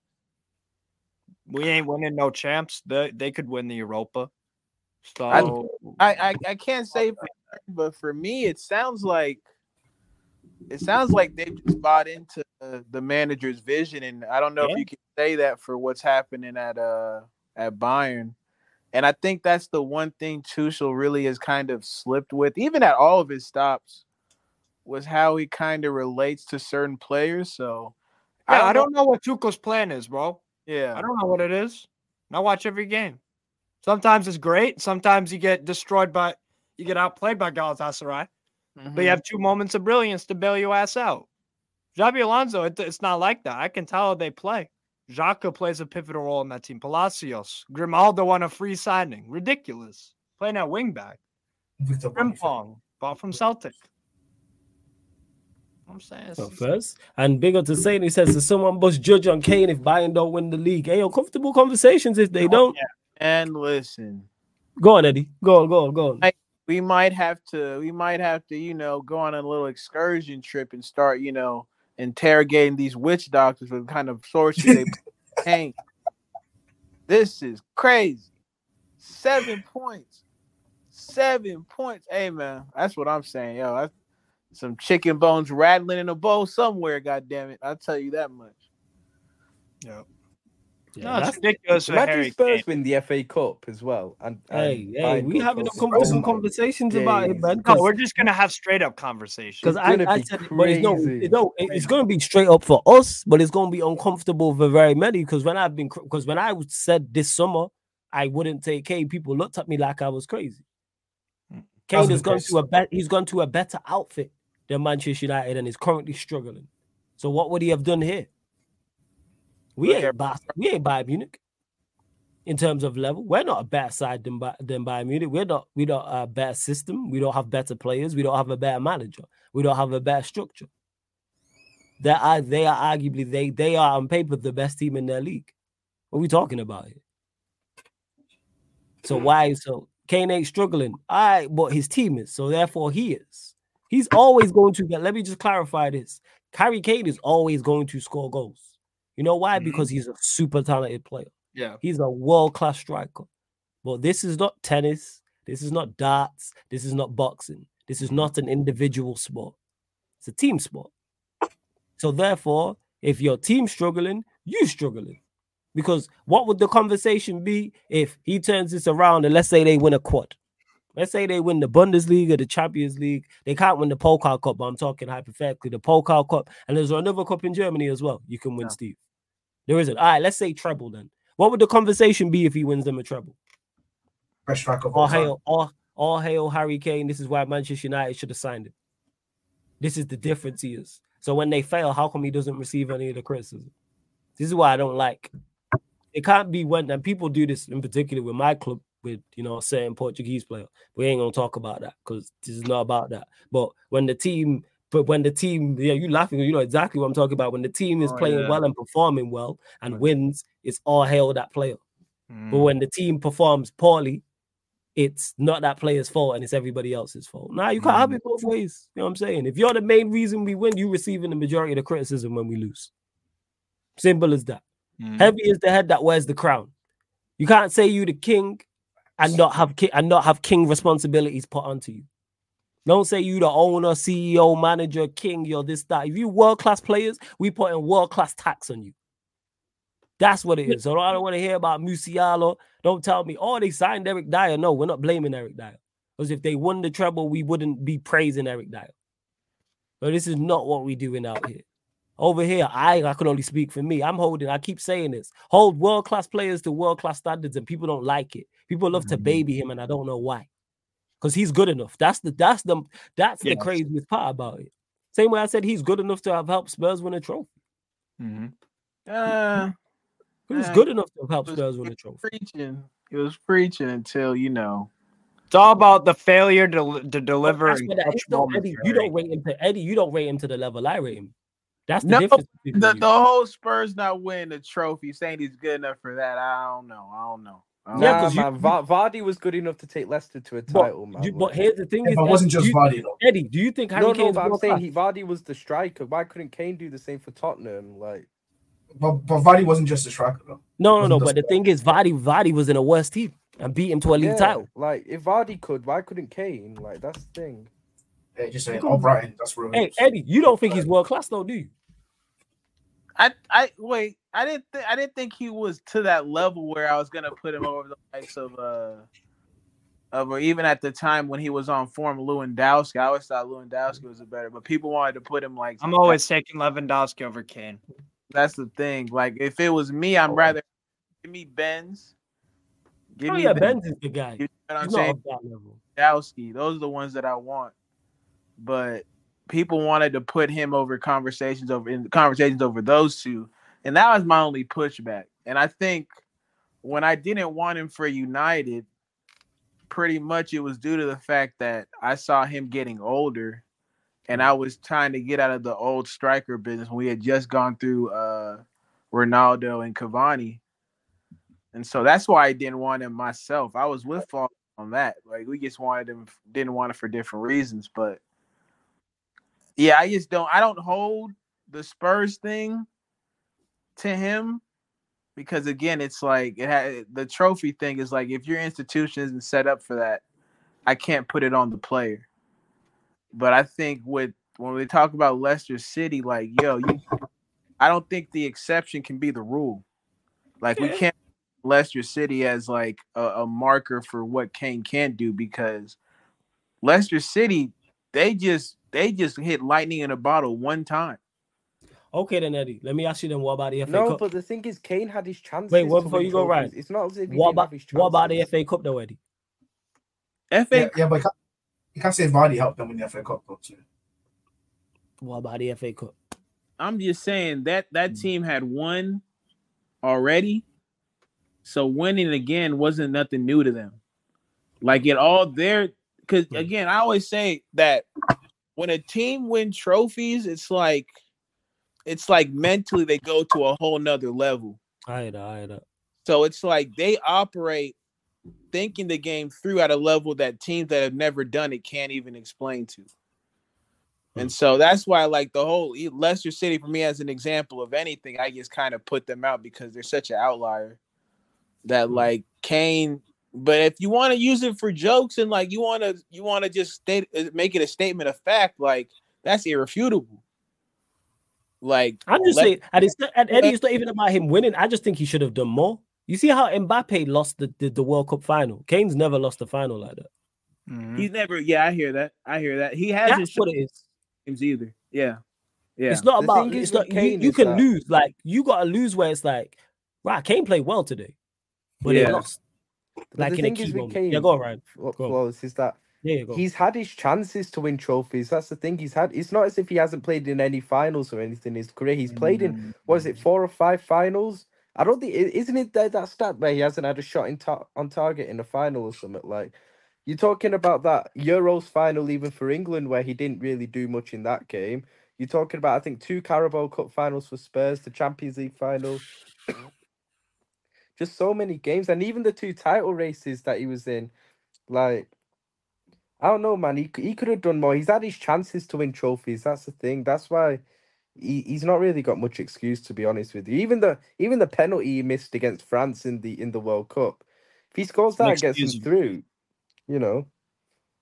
[SPEAKER 2] We ain't winning no champs. They they could win the Europa. So
[SPEAKER 3] I I, I can't say, for, but for me, it sounds like it sounds like they've just bought into the manager's vision, and I don't know yeah. if you can say that for what's happening at uh at Bayern. And I think that's the one thing Tuchel really has kind of slipped with, even at all of his stops was how he kind of relates to certain players. So
[SPEAKER 2] yeah, I don't, I don't know. what Tuchel's plan is, bro.
[SPEAKER 3] Yeah,
[SPEAKER 2] I don't know what it is. I watch every game. Sometimes it's great. Sometimes you get destroyed by, you get outplayed by Galatasaray. Mm-hmm. But you have two moments of brilliance to bail your ass out. Xabi Alonso, it, it's not like that. I can tell how they play. Xhaka plays a pivotal role in that team. Palacios, Grimaldo on a free signing. Ridiculous. Playing at wingback. Frimpong, bought from Celtic. I'm saying. So
[SPEAKER 1] first, and big up to Saint, he says, that someone must judge on Kane if Bayern don't win the league. Hey, comfortable conversations if they oh, don't. Yeah.
[SPEAKER 3] And listen,
[SPEAKER 1] go on, Eddie. Go on, go on, go on.
[SPEAKER 3] I, we might have to, we might have to, you know, go on a little excursion trip and start, you know, interrogating these witch doctors with kind of sources they Kane. This is crazy. Seven points. Seven points. Hey man, that's what I'm saying. Yo, that's some chicken bones rattling in a bowl somewhere. God damn it! I'll tell you that much.
[SPEAKER 2] Yep. Yeah, no, it's ridiculous.
[SPEAKER 4] Imagine Spurs win the FA Cup as well. And, and
[SPEAKER 1] hey, hey, we having some conversations yeah, about it, man.
[SPEAKER 2] No, we're just gonna have straight up conversations.
[SPEAKER 1] Because I, I said, it, but it's no, it, no, it's gonna be straight up for us, but it's gonna be uncomfortable for very many. Because when I've been, because when I said this summer I wouldn't take K, people looked at me like I was crazy. Hmm. Kane has gone to a bet. He's gone to a better outfit than Manchester United and is currently struggling. So what would he have done here? We ain't Bayern, we ain't Bayern Munich in terms of level. We're not a better side than than Bayern Munich. We're not we don't a better system. We don't have better players. We don't have a better manager. We don't have a better structure. They are they are arguably they they are on paper the best team in their league. What are we talking about here? So why so Kane ain't struggling? All right, but his team is, so therefore he is. He's always going to get. Let me just clarify this. Harry Kane is always going to score goals. You know why? Mm-hmm. Because he's a super talented player.
[SPEAKER 2] Yeah.
[SPEAKER 1] He's a world class striker. But this is not tennis. This is not darts. This is not boxing. This is not an individual sport. It's a team sport. So therefore, if your team's struggling, you struggling. Because what would the conversation be if he turns this around and let's say they win a quad? Let's say they win the Bundesliga, the Champions League. They can't win the Pokal Cup, but I'm talking hypothetically the Pokal Cup. And there's another cup in Germany as well. You can win, yeah. Steve. There isn't. All right, let's say treble then. What would the conversation be if he wins them a treble?
[SPEAKER 5] best striker of
[SPEAKER 1] all
[SPEAKER 5] all
[SPEAKER 1] hail, all, all hail Harry Kane. This is why Manchester United should have signed him. This is the difference he is. So when they fail, how come he doesn't receive any of the criticism? This is why I don't like. It can't be when and people do this in particular with my club with you know a certain Portuguese player. We ain't gonna talk about that because this is not about that. But when the team, but when the team, yeah, you laughing, you know exactly what I'm talking about. When the team is
[SPEAKER 3] Oh,
[SPEAKER 1] playing
[SPEAKER 3] yeah.
[SPEAKER 1] well and performing well and wins, it's all hail that player. But when the team performs poorly, it's not that player's fault and it's everybody else's fault. Now you can't have it both ways. You know what I'm saying? If you're the main reason we win, you're receiving the majority of the criticism when we lose. Simple as that.
[SPEAKER 2] Mhm.
[SPEAKER 1] Heavy is the head that wears the crown. You can't say you the king and not have ki- and not have king responsibilities put onto you. Don't say you the owner, CEO, manager, king, you're this, that. If you world class players, we put in world class tax on you. That's what it is. So I don't want to hear about Musiala. Don't tell me, oh, they signed Eric Dier. No, we're not blaming Eric Dier. Because if they won the treble, we wouldn't be praising Eric Dier. But this is not what we're doing out here. Over here, I I can only speak for me. I'm holding, I keep saying this. Hold world-class players to world-class standards, and people don't like it. People love to mm-hmm. baby him, and I don't know why. Because he's good enough. That's the that's the that's the craziest part about it. Same way I said he's good enough to have helped Spurs win a trophy.
[SPEAKER 2] Mhm.
[SPEAKER 3] Uh,
[SPEAKER 1] He was
[SPEAKER 3] Uh,
[SPEAKER 1] good enough to
[SPEAKER 3] help
[SPEAKER 1] Spurs win a trophy.
[SPEAKER 3] preaching. He was preaching until you know.
[SPEAKER 2] It's all about the failure to, to deliver.
[SPEAKER 1] That's
[SPEAKER 2] in
[SPEAKER 1] what that
[SPEAKER 2] clutch
[SPEAKER 1] though,
[SPEAKER 2] moments,
[SPEAKER 1] Eddie. You don't rate him to Eddie. You don't rate him to the level I rate him. That's the
[SPEAKER 3] No,
[SPEAKER 1] difference. between
[SPEAKER 3] The, the whole Spurs not winning the trophy, saying he's good enough for that. I don't know. I don't know. I
[SPEAKER 1] Yeah, because you-
[SPEAKER 4] Va- Vardy was good enough to take Leicester to a
[SPEAKER 1] But,
[SPEAKER 4] title, man.
[SPEAKER 1] you- but here's the thing:
[SPEAKER 5] Yeah,
[SPEAKER 1] is
[SPEAKER 5] but it wasn't
[SPEAKER 1] Eddie,
[SPEAKER 5] just
[SPEAKER 1] do you-
[SPEAKER 5] Vardy though.
[SPEAKER 1] Eddie, do you think Harry
[SPEAKER 4] no, no, but I'm saying he, Vardy was the striker. Why couldn't Kane do the same for Tottenham? Like,
[SPEAKER 5] But but Vardy wasn't just a striker though.
[SPEAKER 1] No, no, no.
[SPEAKER 5] just
[SPEAKER 1] But the
[SPEAKER 5] that.
[SPEAKER 1] thing is, Vardy, Vardy was in a worse team and beat him to a league
[SPEAKER 4] yeah,
[SPEAKER 1] title.
[SPEAKER 4] like if Vardy could, why couldn't Kane? Like that's the thing.
[SPEAKER 5] Yeah, just saying. Oh, Brighton. That's real.
[SPEAKER 1] Hey, Eddie, you don't think he's world class though, do you?
[SPEAKER 3] I I wait. I didn't th- I didn't think he was to that level where I was gonna put him over the likes of uh of or even at the time when he was on form Lewandowski. I always thought Lewandowski was a better, but people wanted to put him like
[SPEAKER 2] I'm always taking Lewandowski over Kane.
[SPEAKER 3] that's the thing. Like if it was me, I'm rather give me Benz. Give
[SPEAKER 1] Oh
[SPEAKER 3] me
[SPEAKER 1] yeah,
[SPEAKER 3] Ben-
[SPEAKER 1] Benz is the guy.
[SPEAKER 3] You know what I'm
[SPEAKER 1] He's
[SPEAKER 3] saying?
[SPEAKER 1] of that level.
[SPEAKER 3] Lewandowski. Those are the ones that I want. But people wanted to put him over conversations over in conversations over those two, and that was my only pushback. And I think when I didn't want him for United, pretty much it was due to the fact that I saw him getting older, and I was trying to get out of the old striker business. We had just gone through uh, Ronaldo and Cavani, and so that's why I didn't want him myself. I was with Fall on that. Like we just wanted him, didn't want it for different reasons. But yeah, I just don't. I don't hold the Spurs thing to him because again, it's like it had the trophy thing is like if your institution isn't set up for that, I can't put it on the player. But I think with when we talk about Leicester City, like yo, you, I don't think the exception can be the rule. Like we can't Leicester City as like a, a marker for what Kane can do because Leicester City they just they just hit lightning in a bottle one time.
[SPEAKER 1] Okay, then Eddie, let me ask you then. What about the FA
[SPEAKER 4] No,
[SPEAKER 1] Cup?
[SPEAKER 4] but the thing is, Kane had his chances.
[SPEAKER 1] Wait, what before you go,
[SPEAKER 4] trophies.
[SPEAKER 1] Ryan?
[SPEAKER 4] It's not as if he
[SPEAKER 1] What
[SPEAKER 4] didn't
[SPEAKER 1] about
[SPEAKER 4] have his
[SPEAKER 1] what about the
[SPEAKER 4] chances.
[SPEAKER 1] FA Cup though, Eddie?
[SPEAKER 3] FA
[SPEAKER 5] Yeah, yeah, but you can't, can't say Vardy helped them win the FA Cup though too.
[SPEAKER 1] What about the FA Cup?
[SPEAKER 3] I'm just saying that that mm. team had won already. So winning again wasn't nothing new to them. Like it all there because again, I always say that when a team win trophies, it's like it's like mentally they go to a whole nother level.
[SPEAKER 1] I that. I that.
[SPEAKER 3] So it's like they operate thinking the game through at a level that teams that have never done it can't even explain to. Hmm. And so that's why, like the whole Leicester City, for me as an example of anything, I just kind of put them out because they're such an outlier. That hmm. like Kane, but if you want to use it for jokes and like you want to, you want to just state, uh, make it a statement of fact, like that's irrefutable. Like
[SPEAKER 1] I'm just
[SPEAKER 3] let-
[SPEAKER 1] saying, and it's not, and Eddie, it's not even about him winning. I just think he should have done more. You see how Mbappe lost the, the, the World Cup final? Kane's never lost a final like that.
[SPEAKER 2] Mhm.
[SPEAKER 3] he's never. Yeah, I hear that. I hear that. He hasn't
[SPEAKER 1] That's what it is.
[SPEAKER 3] games either. Yeah, yeah.
[SPEAKER 1] It's not
[SPEAKER 4] The
[SPEAKER 1] about. It's not.
[SPEAKER 4] with
[SPEAKER 1] You, you can
[SPEAKER 4] that-
[SPEAKER 1] lose. Like you got to lose where it's like, right? Kane played well today, but
[SPEAKER 3] Yeah.
[SPEAKER 1] they lost. Like
[SPEAKER 4] the
[SPEAKER 1] in a key
[SPEAKER 4] is with
[SPEAKER 1] moment.
[SPEAKER 4] Kane,
[SPEAKER 1] Yeah, go on, Ryan.
[SPEAKER 4] what
[SPEAKER 1] Go
[SPEAKER 4] is that
[SPEAKER 1] Yeah,
[SPEAKER 4] he's had his chances to win trophies. That's the thing. He's had. It's not as if he hasn't played in any finals or anything in his career. He's played in mm. what is it, four or five finals? I don't think isn't it that, that stat where he hasn't had a shot in tar- on target in a final or something like. You're talking about that Euros final even for England where he didn't really do much in that game. You're talking about I think two Carabao Cup finals for Spurs, the Champions League final. Just so many games, and even the two title races that he was in, like I don't know, man. He he could have done more. He's had his chances to win trophies. That's the thing. That's why he, he's not really got much excuse to be honest with you. Even the even the penalty he missed against France in the in the World Cup, if he scores that, and gets him
[SPEAKER 3] Inexcusable.
[SPEAKER 4] through. You know,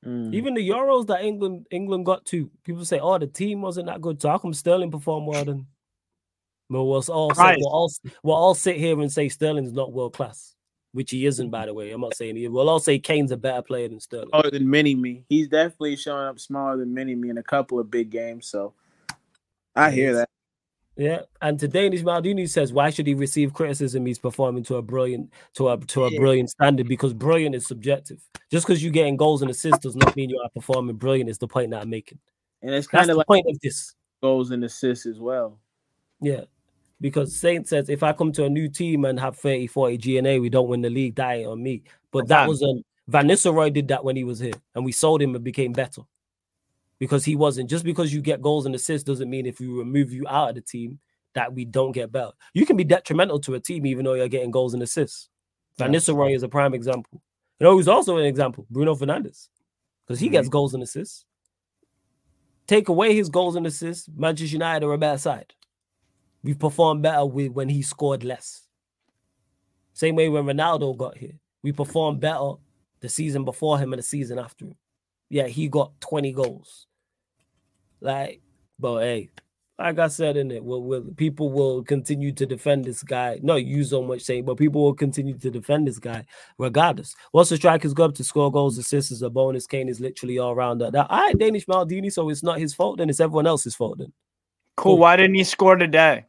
[SPEAKER 3] Mm.
[SPEAKER 1] Even the Euros that England England got to, people say, "Oh, the team wasn't that good." So how come Sterling performed well then? But we'll all say, we'll all we'll all sit here and say Sterling's not world class, which he isn't, by the way. I'm not saying he. We'll all say Kane's a better player than Sterling.
[SPEAKER 3] Smaller than Mini Me. He's definitely showing up smaller than Mini Me in a couple of big games. So I hear that.
[SPEAKER 1] Yeah, and to Danish Maldini says, why should he receive criticism? He's performing to a brilliant to a to a
[SPEAKER 3] Yeah.
[SPEAKER 1] brilliant standard because brilliant is subjective. Just because you're getting goals and assists does not mean you are performing brilliant. Is the point that I'm making.
[SPEAKER 3] And it's kind of like
[SPEAKER 1] point of this.
[SPEAKER 3] goals and assists as well.
[SPEAKER 1] Yeah. Because Saint says if I come to a new team and have 30, 40 GNA, we don't win the league, that ain't on me. But that wasn't Van Nistelrooy did that when he was here, and we sold him and became better. Because he wasn't just because you get goals and assists doesn't mean if we remove you out of the team that we don't get better. You can be detrimental to a team even though you're getting goals and assists. Van
[SPEAKER 3] Yeah.
[SPEAKER 1] Nistelrooy is a prime example. You know who's also an example? Bruno Fernandes. Because he
[SPEAKER 3] Mm-hmm.
[SPEAKER 1] gets goals and assists. Take away his goals and assists, Manchester United are a better side. We performed better with when he scored less. Same way when Ronaldo got here. We performed better the season before him and the season after him. Yeah, he got 20 goals. Like, but hey, like I said in it, will will people will continue to defend this guy. Not you so much saying, but people will continue to defend this guy regardless. Once the strikers go up to score goals, assists is a bonus. Kane is literally all around that. All right, Danish Maldini, so it's not his fault, then it's everyone else's fault then.
[SPEAKER 2] Cool.
[SPEAKER 1] Cool.
[SPEAKER 2] Why didn't he score today?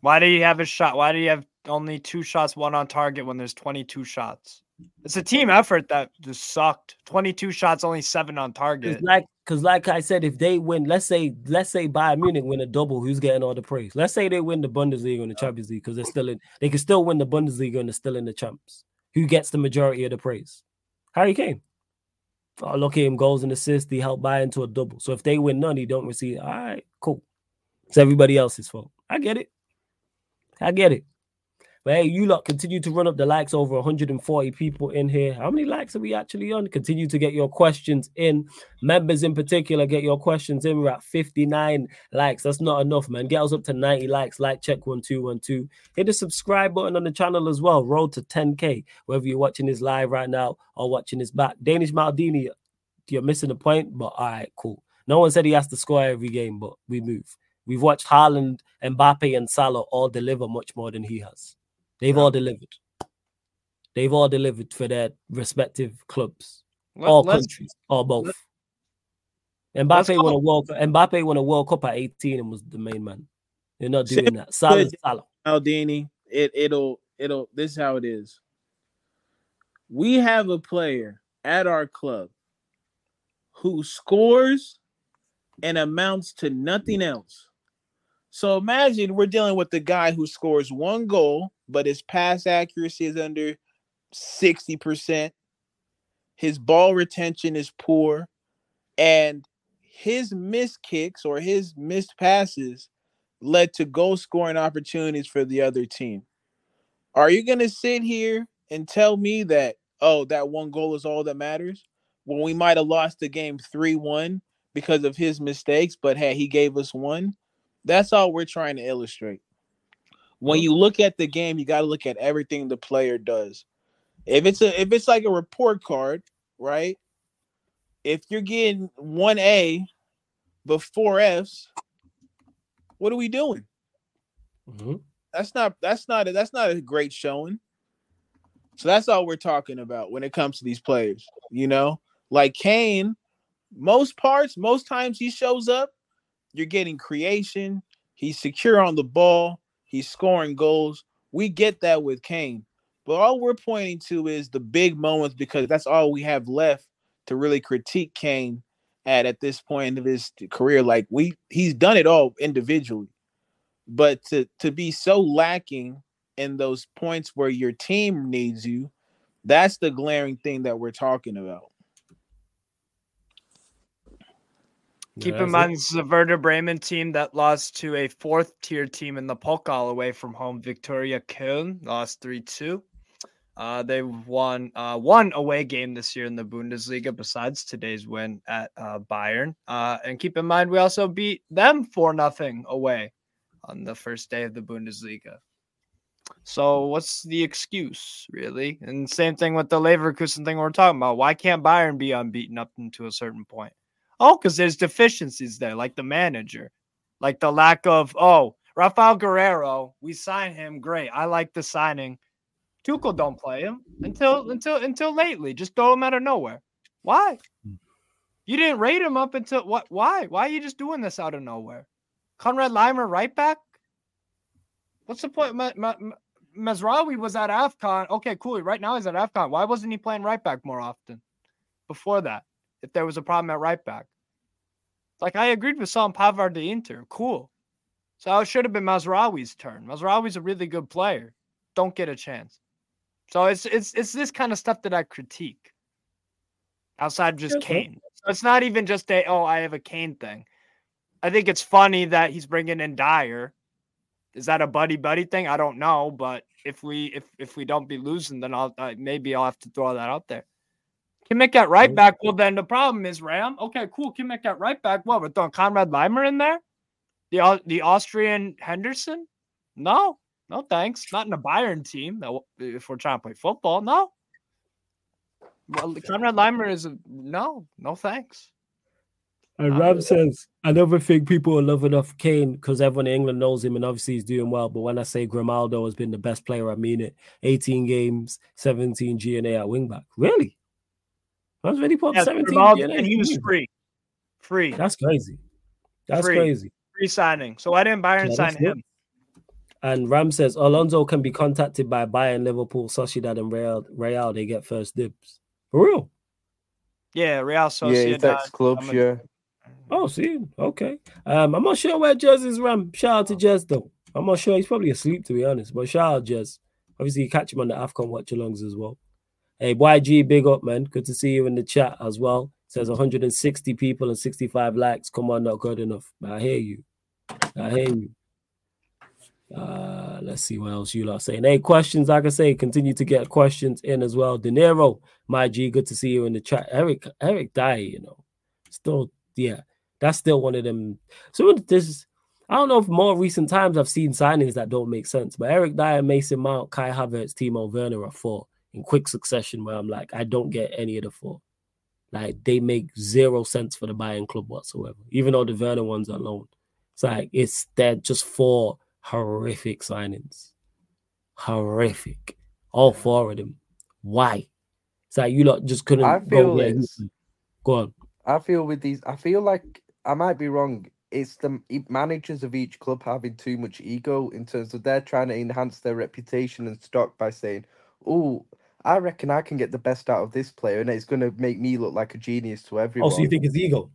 [SPEAKER 2] Why did he have a shot? Why did he have only two shots, one on target when there's 22 shots? It's a team effort that just sucked. 22 shots, only seven on
[SPEAKER 1] Cause
[SPEAKER 2] target.
[SPEAKER 1] like, cause like I said, if they win, let's say, let's say Bayern Munich win a double, who's getting all the praise? Let's say they win the Bundesliga and the Champions League because they're still in. They can still win the Bundesliga and they're still in the champs. Who gets the majority of the praise? Harry Kane. Oh, look at him, goals and assists. He helped Bayern to a double. So if they win none, he don't receive. All right, cool. It's everybody else's fault. I get it. I get it. But hey, you lot continue to run up the likes over 140 people in here. How many likes are we actually on? Continue to get your questions in. Members in particular, get your questions in. We're at 59 likes. That's not enough, man. Get us up to 90 likes. Like check 1212. Hit the subscribe button on the channel as well. Roll to 10k. Whether you're watching this live right now or watching this back. Danish Maldini, you're missing the point, but all right, cool. No one said he has to score every game, but we move. We've watched Haaland, Mbappe, and Salah all deliver much more than he has. They've all delivered. They've all delivered for their respective clubs,
[SPEAKER 2] Let-
[SPEAKER 1] all countries, or both.
[SPEAKER 2] let's
[SPEAKER 1] Mbappe won a World Cup. Mbappe won a World Cup at 18 and was the main man. They're not doing that. Salah. Salah.
[SPEAKER 3] Aldini, it it'll it'll this is how it is. We have a player at our club who scores and amounts to nothing else. So imagine we're dealing with the guy who scores one goal, but his pass accuracy is under 60%. His ball retention is poor, and his missed kicks or his missed passes led to goal scoring opportunities for the other team. Are you going to sit here and tell me that, oh, that one goal is all that matters? When we might have lost the game 3 1 because of his mistakes, but hey, he gave us one. That's all we're trying to illustrate. When you look at the game, you got to look at everything the player does. If it's a if it's like a report card, right? If you're getting one A but four Fs, what are we doing?
[SPEAKER 1] Mhm.
[SPEAKER 3] That's not that's not a, that's not a great showing. So that's all we're talking about when it comes to these players. You know, like Kane, most parts, most times he shows up, you're getting creation. He's secure on the ball. He's scoring goals. We get that with Kane, But all we're pointing to is the big moments because that's all we have left to really critique Kane at at this point of his career. Like we, he's done it all individually, but to to be so lacking in those points where your team needs you, that's the glaring thing that we're talking about.
[SPEAKER 2] Keep in mind, this is a Werder Bremen team that lost to a fourth tier team in the Pokal away from home. Viktoria Köln lost 3 2. Uh, they won uh, one away game this year in the Bundesliga, besides today's win at uh, Bayern. Uh, and keep in mind, we also beat them 4 nothing away on the first day of the Bundesliga. So what's the excuse, really? And same thing with the Leverkusen thing we're talking about. Why can't Bayern be unbeaten up to a certain point? Oh, because there's deficiencies there, like the manager, like the lack of, oh, Raphaël Guerreiro, we sign him. Great. I like the signing. Tuchel don't play him until until until lately. Just throw him out of nowhere. Why? Hmm. You didn't rate him up until what? Why? Why are you just doing this out of nowhere? Konrad Laimer right back. What's the point? Ma- Ma- Mazraoui was at AFCON. Okay, cool. Right now he's at AFCON. Why wasn't he playing right back more often before that? If there was a problem at right back. Like I agreed with Sam Pavard the Inter. Cool. So it should have been Mazraoui's turn. Mazraoui's a really good player. Don't get a chance. So it's it's it's this kind of stuff that I critique. Outside of just okay. Kane. So it's not even just a oh I have a Kane thing. I think it's funny that he's bringing in Dier. Is that a buddy buddy thing? I don't know, but if we if if we don't be losing, then I'll uh, maybe I'll have to throw that out there. Kimmich at right back. Well, then the problem is Ram. Okay, cool. Can Kimmich at right back. What we're throwing Konrad Laimer in there? The the Austrian Henderson? No, no thanks. Not in a Bayern team. If we're trying to play football, no. Well, Konrad Laimer is a, no, no thanks.
[SPEAKER 1] And Ram says another thing people are loving off Kane because everyone in England knows him and obviously he's doing well. But when I say Grimaldo has been the best player, I mean it. 18 games, 17 GNA at wingback. Really? That's really put yeah, 17
[SPEAKER 2] Grimaldo, and he was free. Free.
[SPEAKER 1] That's crazy. That's free. crazy.
[SPEAKER 2] Free signing. So why didn't Bayern yeah, sign him?
[SPEAKER 1] And Ram says Alonso can be contacted by Bayern, Liverpool, Sociedad, and Real. Real they get first dibs. For real?
[SPEAKER 2] Yeah, Real Sociedad.
[SPEAKER 4] Yeah, clubs. Yeah.
[SPEAKER 1] Oh, see, okay. Um, I'm not sure where Jez is, Ram. Shout out to Jez though. I'm not sure. He's probably asleep to be honest. But shout out Jez. Obviously, you catch him on the Afcon watch alongs as well. Hey, YG, big up, man. Good to see you in the chat as well. It says 160 people and 65 likes. Come on, not good enough. I hear you. I hear you. Uh, let's see what else you lot saying. Hey, questions, like I say, continue to get questions in as well. De Niro, my G, good to see you in the chat. Eric, Eric Dier, you know, still, yeah, that's still one of them. So this I don't know if more recent times I've seen signings that don't make sense, but Eric Dier, Mason Mount, Kai Havertz, Timo Werner are four in quick succession where I'm like, I don't get any of the four. Like they make zero sense for the Bayern club whatsoever, even though the Werner ones are loaned. It's like it's they're just four horrific signings. Horrific. All four of them. Why? It's like you lot just couldn't
[SPEAKER 4] I feel
[SPEAKER 1] go, go on.
[SPEAKER 4] I feel with these, I feel like I might be wrong. It's the managers of each club having too much ego in terms of they're trying to enhance their reputation and stock by saying, "Oh, I reckon I can get the best out of this player, and it's going to make me look like a genius to everyone."
[SPEAKER 1] Oh, so you think it's ego?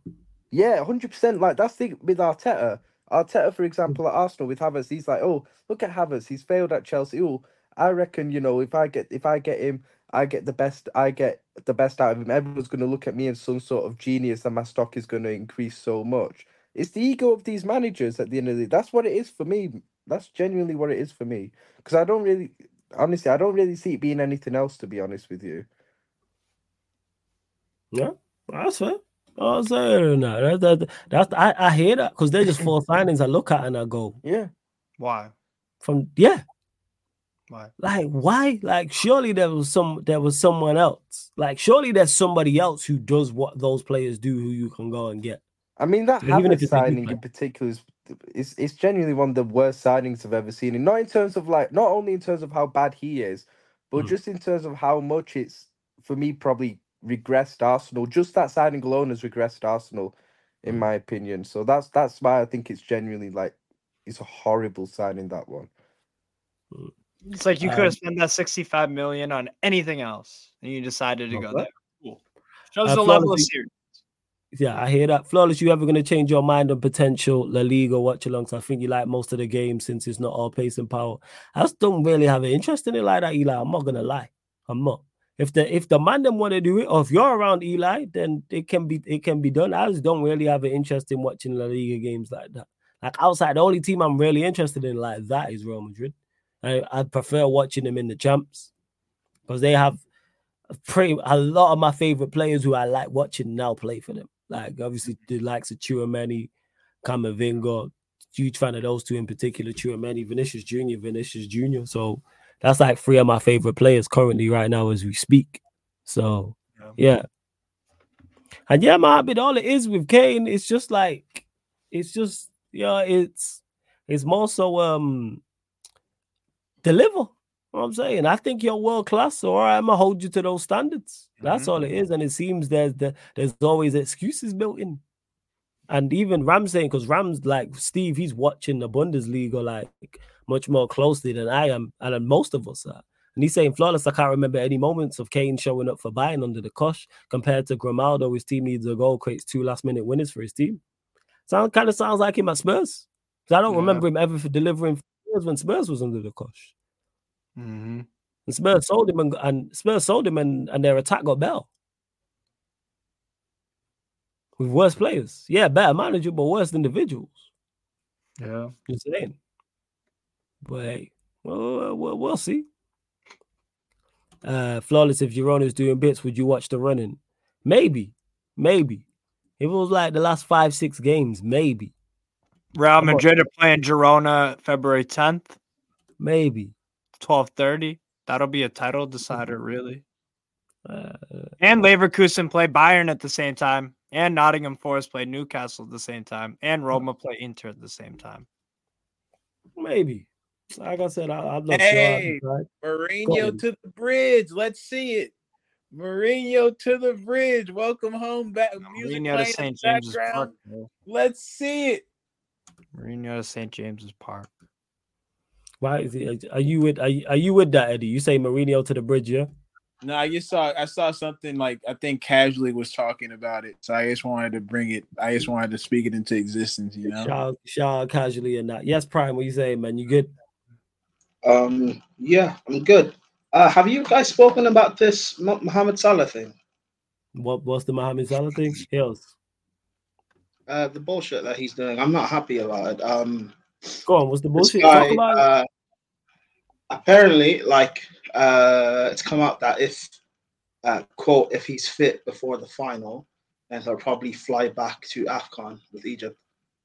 [SPEAKER 4] Yeah, hundred percent. Like that's the with Arteta. Arteta, for example, at Arsenal with Havertz, he's like, "Oh, look at Havertz. He's failed at Chelsea. Oh, I reckon you know if I get if I get him, I get the best. I get the best out of him. Everyone's going to look at me as some sort of genius, and my stock is going to increase so much." It's the ego of these managers at the end of the day. That's what it is for me. That's genuinely what it is for me. Because I don't really, honestly, I don't really see it being anything else. To be honest with you.
[SPEAKER 1] Yeah, that's fair. Oh, saying that, that, that, that's I, I hear that because they're just four signings I look at and I go,
[SPEAKER 4] yeah.
[SPEAKER 2] Why?
[SPEAKER 1] From yeah.
[SPEAKER 2] Why?
[SPEAKER 1] Like why? Like surely there was some there was someone else. Like surely there's somebody else who does what those players do who you can go and get.
[SPEAKER 4] I mean that even if signing in particular is it's it's genuinely one of the worst signings I've ever seen. And not in terms of like not only in terms of how bad he is, but mm. just in terms of how much it's for me probably regressed Arsenal. Just that signing alone has regressed Arsenal, in mm. my opinion. So that's that's why I think it's genuinely like it's a horrible signing that one.
[SPEAKER 1] Mm.
[SPEAKER 2] It's like you could have um, spent that 65 million on anything else and you decided to go there. Cool. Shows uh, the level of serious.
[SPEAKER 1] Yeah, I hear that. Flawless, you ever going to change your mind on potential La Liga watch alongs? I think you like most of the games since it's not all pace and power. I just don't really have an interest in it like that, Eli. I'm not going to lie. I'm not. If the if the man them want to do it, or if you're around Eli, then it can be it can be done. I just don't really have an interest in watching La Liga games like that. Like outside, the only team I'm really interested in like that is Real Madrid. I, I prefer watching them in the champs because they have pretty a lot of my favorite players who I like watching now play for them. Like obviously the likes of Tchouameni, Camavinga, huge fan of those two in particular, Tchouameni, Vinicius Junior, Vinicius Junior. So that's like three of my favorite players currently right now as we speak. So yeah. yeah. And yeah, Mohammed, all it is with Kane, it's just like it's just yeah, it's it's more so um deliver. You know what I'm saying? I think you're world class, so all right, I'm gonna hold you to those standards. That's mm-hmm. all it is. And it seems there's the, there's always excuses built in. And even Rams saying, because Rams like Steve, he's watching the Bundesliga like much more closely than I am, and most of us are. And he's saying flawless. I can't remember any moments of Kane showing up for Bayern under the cosh compared to Grimaldo. His team needs a goal, creates two last minute winners for his team. Sound kind of sounds like him at Spurs. I don't yeah. remember him ever for delivering when Spurs was under the cosh.
[SPEAKER 2] Mm-hmm.
[SPEAKER 1] And Spurs sold him and, and Spurs sold him and, and their attack got better. With worse players. Yeah, better manager, but worse individuals.
[SPEAKER 2] Yeah.
[SPEAKER 1] You're saying. But hey, well, we'll, we'll see. Uh, flawless. If Girona's doing bits, would you watch the running? Maybe, maybe. If it was like the last five, six games, maybe.
[SPEAKER 2] Real Madrid are playing Girona February 10th.
[SPEAKER 1] Maybe.
[SPEAKER 2] 12:30. That'll be a title decider, really. Uh, and Leverkusen play Bayern at the same time, and Nottingham Forest play Newcastle at the same time, and Roma play Inter at the same time.
[SPEAKER 1] Maybe. Like I said, I, am
[SPEAKER 3] not hey, sure. Mourinho to the bridge. Let's see it. Mourinho to the bridge. Welcome home back. Mourinho to St. James's Park. Let's see it.
[SPEAKER 2] Mourinho to St. James's Park.
[SPEAKER 1] Why is it? Are you with? Are you, are you with that, Eddie? You say Mourinho to the bridge, yeah?
[SPEAKER 3] No, I just saw I saw something like I think casually was talking about it, so I just wanted to bring it. I just wanted to speak it into existence. You know,
[SPEAKER 1] shout, shout casually or not? Yes, Prime. What you say, man? You good?
[SPEAKER 6] Um, yeah, I'm good. Uh, have you guys spoken about this Mohamed Salah thing?
[SPEAKER 1] What what's the Mohamed Salah thing? Hills.
[SPEAKER 6] Uh, the bullshit that he's doing. I'm not happy about it. Um,
[SPEAKER 1] Go on. What's the bullshit? Guy,
[SPEAKER 6] uh, apparently, like uh, it's come out that if uh, quote if he's fit before the final, then he'll probably fly back to Afcon with Egypt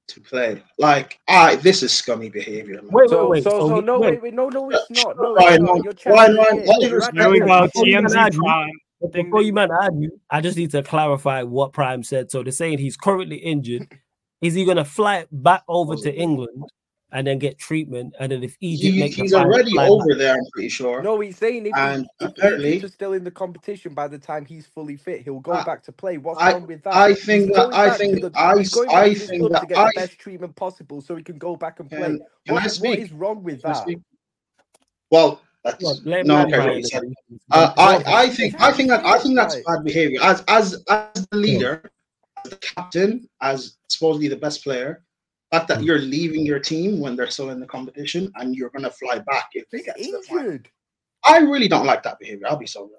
[SPEAKER 6] to play. Like, I this is scummy behavior.
[SPEAKER 1] Man. Wait, so, wait, wait.
[SPEAKER 4] So, so, so no, wait, wait, no, no, it's not. No, not.
[SPEAKER 1] There we go. TMZ Prime. Before you man add you, I just need to clarify what Prime said. So they're saying he's currently injured. Is he going to fly back over to England and then get treatment. And then if Egypt
[SPEAKER 6] he, he's already over there, I'm pretty sure.
[SPEAKER 4] No, he's saying if, and he, apparently he's still in the competition by the time he's fully fit, he'll go back to play. What's
[SPEAKER 6] I,
[SPEAKER 4] wrong with that?
[SPEAKER 6] I think that I think the, I, I think that
[SPEAKER 4] to get I, the best treatment possible so he can go back and play. Can, can what, what is wrong with that?
[SPEAKER 6] Well, that's well, no, okay, uh, I, I think I think that I think that's bad behavior. As as as the leader, as the captain, as supposedly the best player, fact that hmm. you're leaving your team when they're still in the competition and you're gonna fly back if they get to the final. I really don't like that behavior. I'll be so real.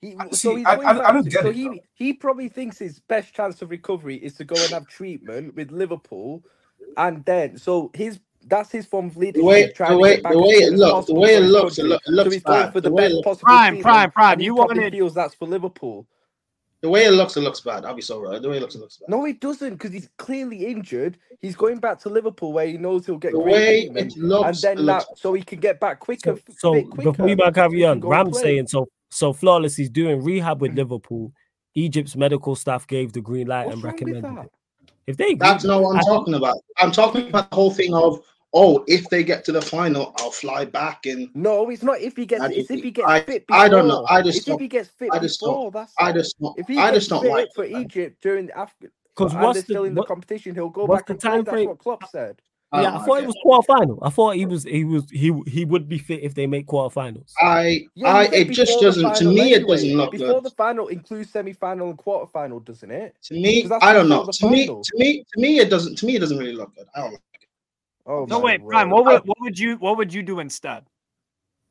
[SPEAKER 4] He, so he's I, I, I, don't get so it, he, he probably thinks his best chance of recovery is to go and have treatment with Liverpool, and then so his that's his form of leadership.
[SPEAKER 6] The way, the way, the way it looks, the way it looks, it, look, it looks so he's going for the, the best
[SPEAKER 2] possible. Prime, prime, prime. You wanted
[SPEAKER 4] feels that's for Liverpool.
[SPEAKER 6] The way it looks, it looks bad. I'll be so right. The way it looks, it looks bad.
[SPEAKER 4] No, it doesn't, because he's clearly injured. He's going back to Liverpool where he knows he'll get
[SPEAKER 6] the way it looks,
[SPEAKER 4] and then
[SPEAKER 6] that,
[SPEAKER 4] so he can get back quicker.
[SPEAKER 1] So,
[SPEAKER 4] so quicker,
[SPEAKER 1] before you back carry on, Ram saying so. So flawless. He's doing rehab with Liverpool. Egypt's medical staff gave the green light
[SPEAKER 4] What's
[SPEAKER 1] and recommended.
[SPEAKER 6] If they, that's not what I'm I, talking about. I'm talking about the whole thing of oh, if they get to the final, I'll fly back and
[SPEAKER 4] no, it's not if he gets it's if he gets
[SPEAKER 6] I,
[SPEAKER 4] fit before.
[SPEAKER 6] I don't know. I just
[SPEAKER 4] if he gets fit
[SPEAKER 6] I just
[SPEAKER 4] before, that's
[SPEAKER 6] I just not, if he I just not like
[SPEAKER 4] for Egypt during the African because what's the, still in the what, competition, he'll go back the time frame? That's what Klopp said.
[SPEAKER 1] yeah, I, I thought it was quarterfinal. I thought he was he was he he would be fit if they make quarterfinals.
[SPEAKER 6] I yeah, I it just doesn't to me anyway. it doesn't look
[SPEAKER 4] before
[SPEAKER 6] good.
[SPEAKER 4] the final includes semi-final and quarterfinal, doesn't it?
[SPEAKER 6] To me, I don't know. To me, to me, to me, it doesn't. To me, it doesn't really look good. I don't like it.
[SPEAKER 2] Oh no! Wait, Prime. What would oh. what would you what would you do instead?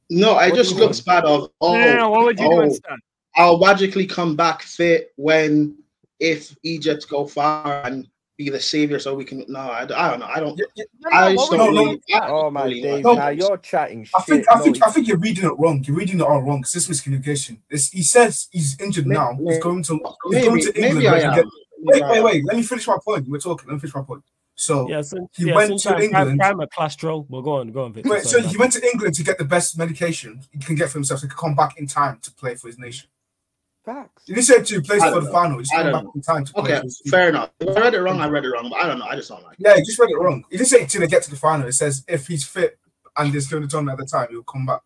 [SPEAKER 6] No, I just looks bad. Of oh, no, no, no, what would you oh, do instead? Oh, I'll magically come back fit when if Egypt go far and be the savior so we can. No, I, I don't know. I don't. Yeah, I just don't.
[SPEAKER 4] No, no, oh my Dave, no, now you're chatting.
[SPEAKER 5] I think I think I think you're reading it wrong. You're reading it all wrong. It's this miscommunication. It's, he says he's injured maybe, now. He's going to he's maybe, going to England. Get, wait, wait, wait. Let me finish my point. We're talking. Let me finish my point. So
[SPEAKER 1] yeah, so, he yeah, went to England. Prime, prime cholesterol. Well, go on, go on.
[SPEAKER 5] Victor, wait, so he went to England to get the best medication he can get for himself, so he can come back in time to play for his nation.
[SPEAKER 4] Facts.
[SPEAKER 5] He didn't say two plays for the final. He's coming back in time to
[SPEAKER 6] okay, fair enough. If I read it wrong, I read it wrong. But I don't know. I just don't like.
[SPEAKER 5] It. Yeah, you just read it wrong. He didn't say to get to the final. It says if he's fit and there's going to turn at the time, he'll come back.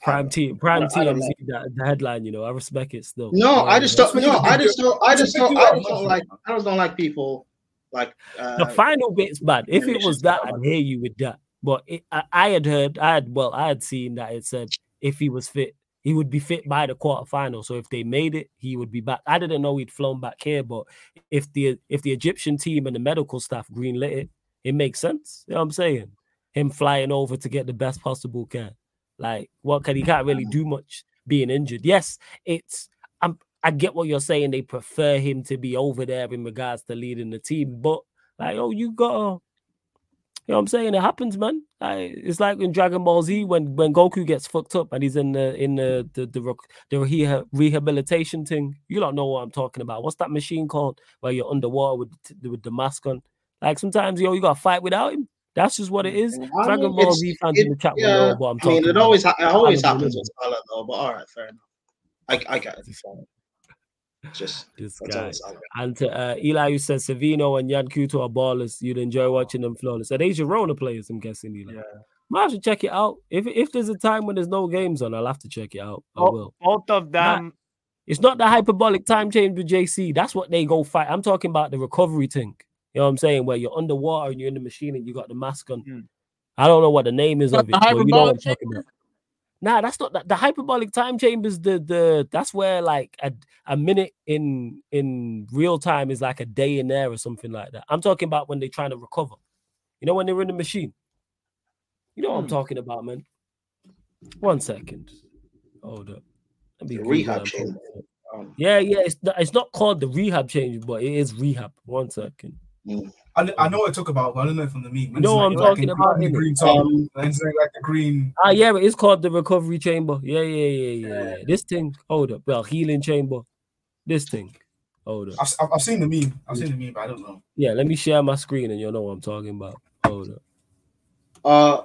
[SPEAKER 1] Prime team, prime team. That, the headline, you know, I respect it still.
[SPEAKER 6] No, I just don't. No, I just don't. I just don't. I just don't like. I just don't like people like uh,
[SPEAKER 1] the final bit's bad. If it was that, I'd hear you with that. But it, I, I, had heard, I had well, I had seen that it said if he was fit, he would be fit by the quarterfinal. So if they made it, he would be back. I didn't know he'd flown back here, but if the if the Egyptian team and the medical staff greenlit it, it makes sense. You know what I'm saying? Him flying over to get the best possible care. Like, what can he can't really do much being injured. Yes, it's I get what you're saying. They prefer him to be over there in regards to leading the team, but like, oh, you gotta you know what I'm saying? It happens, man. it's like in Dragon Ball Z when when Goku gets fucked up and he's in the in the the the, the rehabilitation thing. You don't know what I'm talking about. What's that machine called where you're underwater with with the mask on? Like sometimes yo, you gotta fight without him. That's just what it is. I Dragon Ball Z fans in the chat yeah, will know what I'm talking. I mean,
[SPEAKER 6] it always ha- it always happens with Salah though. But all right, fair enough. I I get it. Just
[SPEAKER 1] this guy. And to uh, Eli, you said Savinho and Yan Couto are ballers. You'd enjoy watching them flawless. Are they Girona players? I'm guessing, Eli. Yeah. I have to check it out. If if there's a time when there's no games on, I'll have to check it out. I will.
[SPEAKER 2] Both of them.
[SPEAKER 1] it's not the hyperbolic time chamber with JC. That's what they go fight. I'm talking about the recovery thing. You know what I'm saying? Where you're underwater and you're in the machine and you got the mask on. Hmm. I don't know what the name is of it, but you know what I'm talking about. Nah, that's not that. The hyperbolic time chambers. The the that's where like a, a minute in in real time is like a day in there or something like that. I'm talking about when they're trying to recover. You know when they're in the machine. You know what I'm hmm. talking about, man. One second. Hold up.
[SPEAKER 6] rehab chamber.
[SPEAKER 1] Um, yeah, yeah. It's not, it's not called the rehab change, but it is rehab. One second.
[SPEAKER 5] Mm. I, I know what I talk about, but I don't know from the meme.
[SPEAKER 1] You know I'm like, talking about?
[SPEAKER 5] The green top, um, like the green.
[SPEAKER 1] Ah, yeah, it's called the recovery chamber. Yeah, yeah, yeah, yeah. yeah. This thing, hold up. Well, healing chamber. This thing. Hold up.
[SPEAKER 5] I've, I've seen the meme. I've seen the meme, but I don't know.
[SPEAKER 1] Yeah, let me share my screen and you'll know what I'm talking about. Hold up.
[SPEAKER 6] Uh.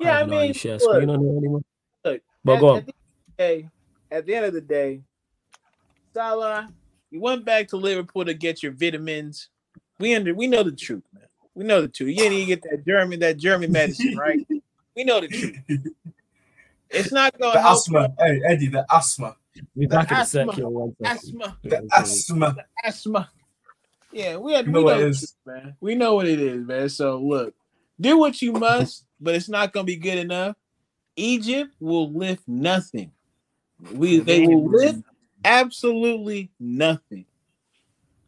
[SPEAKER 2] Yeah, I, I mean, share look, screen on here anymore. Look, but at, go on. At the, day, at the end of the day, Salah you went back to Liverpool to get your vitamins. We under we know the truth, man. We know the truth. You didn't even get that German that German medicine, right? we know the truth. It's not going
[SPEAKER 5] to asthma. You. Hey Eddie, the asthma.
[SPEAKER 1] We back in asthma.
[SPEAKER 5] Asthma. The asthma.
[SPEAKER 2] The asthma. Yeah, we had, you know we know it is. Truth, man. We know what it is, man. So look, do what you must, but it's not gonna be good enough. Egypt will lift nothing. We they will lift absolutely nothing.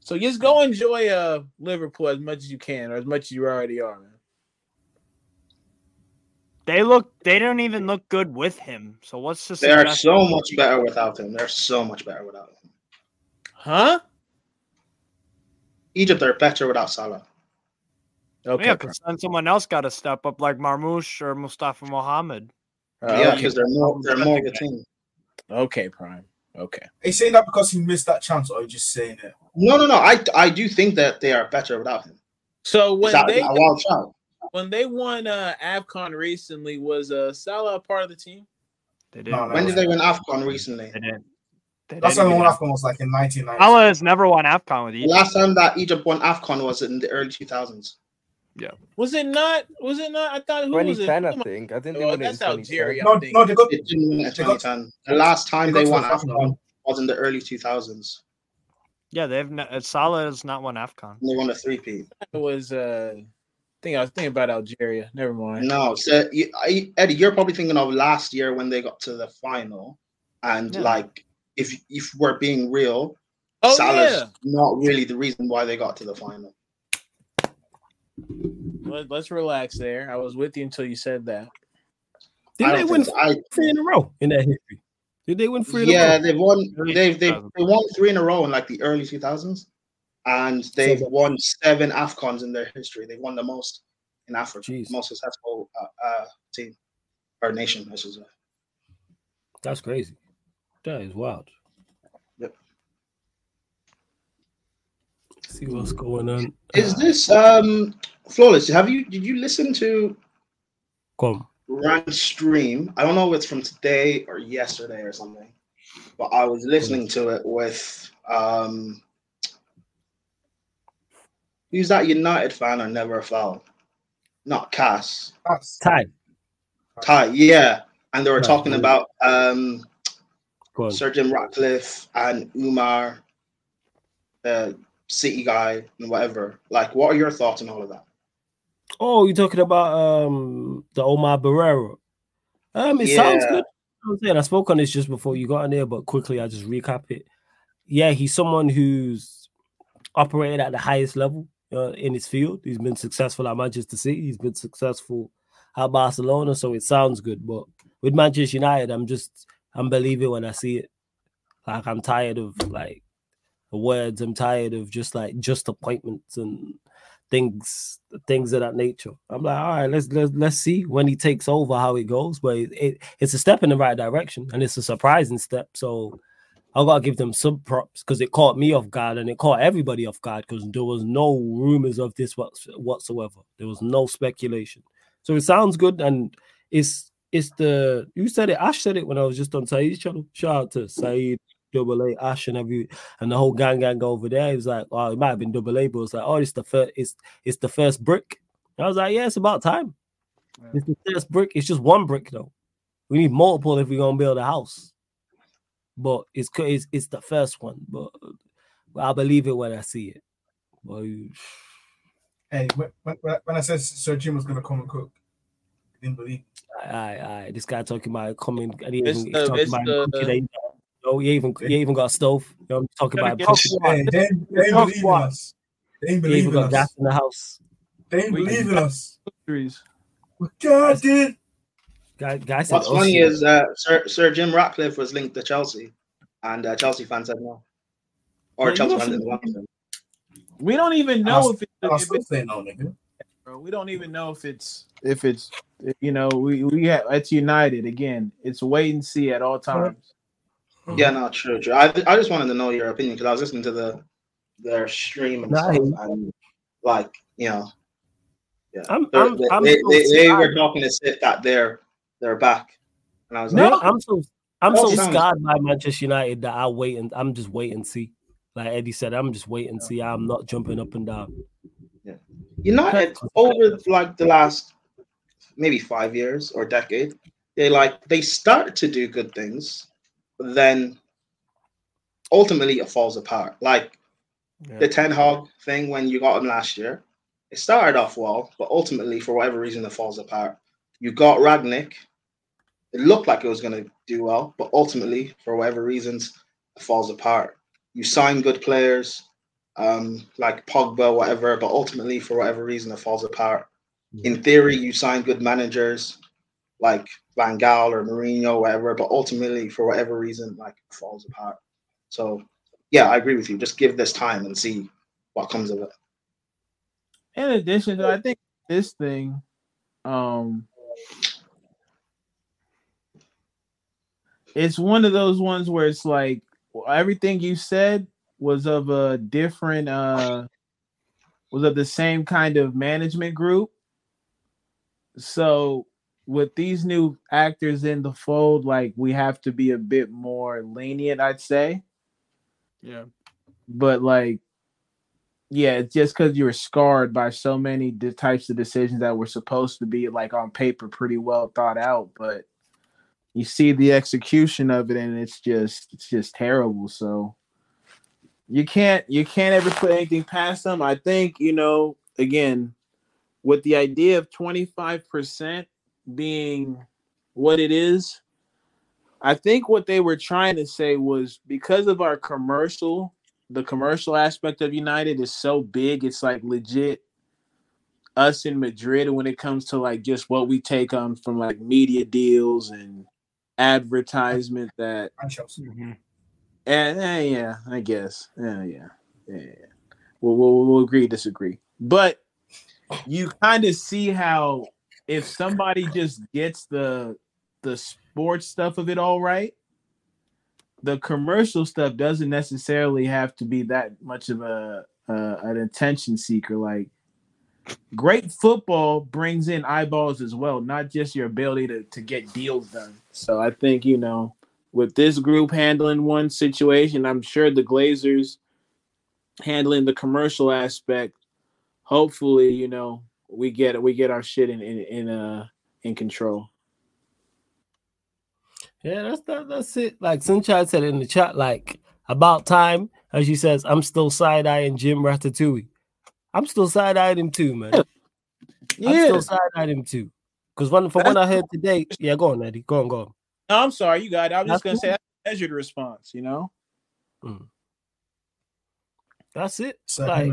[SPEAKER 2] So just go enjoy uh Liverpool as much as you can, or as much as you already are, man. They look. They don't even look good with him. So what's the?
[SPEAKER 6] They are so much better without him. They're so much better without him.
[SPEAKER 2] Huh?
[SPEAKER 6] Egypt are better without Salah.
[SPEAKER 2] Okay, yeah, because then someone else got to step up, like Marmoush or Mustafa Mohammed.
[SPEAKER 6] Uh, yeah, because they're more they're more of a team.
[SPEAKER 2] Okay, Prime. Okay.
[SPEAKER 5] Are you saying that because he missed that chance, or are you just saying it?
[SPEAKER 6] No, no, no. I I do think that they are better without him.
[SPEAKER 2] So when that, they when they won uh AFCON recently, was uh Salah part of the team?
[SPEAKER 6] They did. No, no, when did they win AFCON recently?
[SPEAKER 2] They didn't.
[SPEAKER 5] They Last time they won AFCON was like in 1990.
[SPEAKER 2] Salah has never won AFCON with Egypt.
[SPEAKER 6] The last time that Egypt won AFCON was in the early 2000s.
[SPEAKER 2] Yeah. Was it not? Was it not? I thought who was it?
[SPEAKER 4] I think. I think oh,
[SPEAKER 2] that's Algeria.
[SPEAKER 5] No, no, they got,
[SPEAKER 6] it didn't win 2010. The last time they, they won AFCON was in the early 2000s.
[SPEAKER 2] Yeah, they've not, Salah has not won Afcon.
[SPEAKER 6] They won a three P.
[SPEAKER 3] It was uh, I think I was thinking about Algeria. Never mind.
[SPEAKER 6] No, so you, I, Eddie, you're probably thinking of last year when they got to the final, and yeah. like if if we're being real, oh, Salah's yeah. not really the reason why they got to the final.
[SPEAKER 3] Let, us relax there. I was with you until you said that.
[SPEAKER 1] Did they win I, three in a row in that history? Did they win three?
[SPEAKER 6] Yeah, they've won. They've they they won three in a row in like the early two thousands, and they've so, won seven Afcons in their history. They've won the most in Africa, geez. most successful uh, uh, team or nation, I should say.
[SPEAKER 1] That's crazy. That is wild. See what's going on.
[SPEAKER 6] Is this um flawless? Have you did you listen to?
[SPEAKER 1] Come.
[SPEAKER 6] Run stream. I don't know if it's from today or yesterday or something, but I was listening to it with um who's that United fan or never foul? Not Cass.
[SPEAKER 1] Ty.
[SPEAKER 6] Ty, yeah. And they were talking about um Sir Jim Ratcliffe and Omar, the City guy and whatever. Like, what are your thoughts on all of that?
[SPEAKER 1] Oh, you're talking about um the Omar Berrada. Um, it yeah. sounds good. I'm saying I spoke on this just before you got in there, but quickly I just recap it. Yeah, he's someone who's operated at the highest level uh, in his field. He's been successful at Manchester City. He's been successful at Barcelona, so it sounds good. But with Manchester United, I'm just I'm believing when I see it. Like I'm tired of like words. I'm tired of just like just appointments and things things of that nature. I'm like, all right, let's let's let's see when he takes over how it goes. But it, it, it's a step in the right direction, and it's a surprising step. So I gotta give them some props because it caught me off guard and it caught everybody off guard because there was no rumors of this whatsoever. There was no speculation. So it sounds good, and it's it's the you said it. Ash said it when I was just on Saeed's channel. Shout out to Saeed double A, Ash, and every and the whole gang gang over there. He was like, "Oh, it might have been double A, but it's like, oh, it's the first, it's it's the first brick." I was like, "Yeah, it's about time. Yeah. It's the first brick. It's just one brick though. We need multiple if we're gonna build a house. But it's it's, it's the first one. But, but I believe it when I see it. But,
[SPEAKER 5] hey, when, when, when I said Sir Jim was gonna come and cook, I didn't believe.
[SPEAKER 1] Aye, aye, This guy talking about coming. And he even, the, talking about cooking, Oh, you even you even got a stove. You know, I'm talking about.
[SPEAKER 5] Hey, they, ain't, they ain't believing us. They ain't believing us.
[SPEAKER 1] Gas in the house.
[SPEAKER 5] They ain't believing us. God did.
[SPEAKER 1] Guy, guys
[SPEAKER 6] What's funny is uh, Sir, Sir Jim Ratcliffe was linked to Chelsea, and uh, Chelsea fans said no. Or Chelsea fans didn't want him.
[SPEAKER 3] We don't even know if, it, if it's no, nigga. Bro, we don't even know if it's if it's you know we we have it's United again. It's wait and see at all times.
[SPEAKER 6] Mm-hmm. Yeah, no, true, true. I, I just wanted to know your opinion because I was listening to the their stream and nice. stuff, and like you know, yeah, I'm, I'm, they, I'm they, so they, they, were talking to sit that they're they're back, and I was no, like,
[SPEAKER 1] I'm so I'm so scarred by Manchester United that I wait and I'm just wait and see. Like Eddie said, I'm just wait and see. I'm not jumping up and down.
[SPEAKER 6] Yeah, United over like the last maybe five years or decade, they like they start to do good things then ultimately it falls apart. Like yeah. the Ten Hag thing when you got him last year, it started off well, but ultimately, for whatever reason, it falls apart. You got Rangnick. It looked like it was going to do well, but ultimately, for whatever reasons, it falls apart. You sign good players, um, like Pogba, whatever, but ultimately, for whatever reason, it falls apart. In theory, you sign good managers, like Van Gaal or Mourinho, whatever, but ultimately, for whatever reason, like falls apart. So, yeah, I agree with you. Just give this time and see what comes of it.
[SPEAKER 3] In addition, to, I think this thing, um, it's one of those ones where it's like everything you said was of a different, uh, was of the same kind of management group. So with these new actors in the fold, like we have to be a bit more lenient, I'd say.
[SPEAKER 2] Yeah.
[SPEAKER 3] But like, yeah, it's just because you were scarred by so many the types of decisions that were supposed to be like on paper pretty well thought out, but you see the execution of it and it's just it's just terrible. So you can't you can't ever put anything past them. I think you know again with the idea of twenty five percent being what it is. I think what they were trying to say was because of our commercial, the commercial aspect of United is so big, it's like legit us in Madrid when it comes to like just what we take on from like media deals and advertisement that mm-hmm. and, eh, yeah, I guess. Yeah, yeah. Yeah. yeah. We'll, we'll, we'll agree, disagree. But you kind of see how if somebody just gets the the sports stuff of it all right, the commercial stuff doesn't necessarily have to be that much of a uh, an attention seeker. Like great football brings in eyeballs as well, not just your ability to, to get deals done. So I think, you know, with this group handling one situation, I'm sure the Glazers handling the commercial aspect, hopefully, you know, we get we get our shit in in, in uh in control.
[SPEAKER 1] Yeah, that's that, that's it. Like Sunshine said in the chat, like about time, as she says, I'm still side eyeing Jim Ratatouille. I'm still side eyeing him too, man. Yeah. I'm still side eyeing him too. Because when from what I heard today, yeah, go on, Eddie. Go on, go on.
[SPEAKER 3] No, I'm sorry, you got it. I was just gonna cool. say that's measured response, you know. Mm.
[SPEAKER 1] That's it. like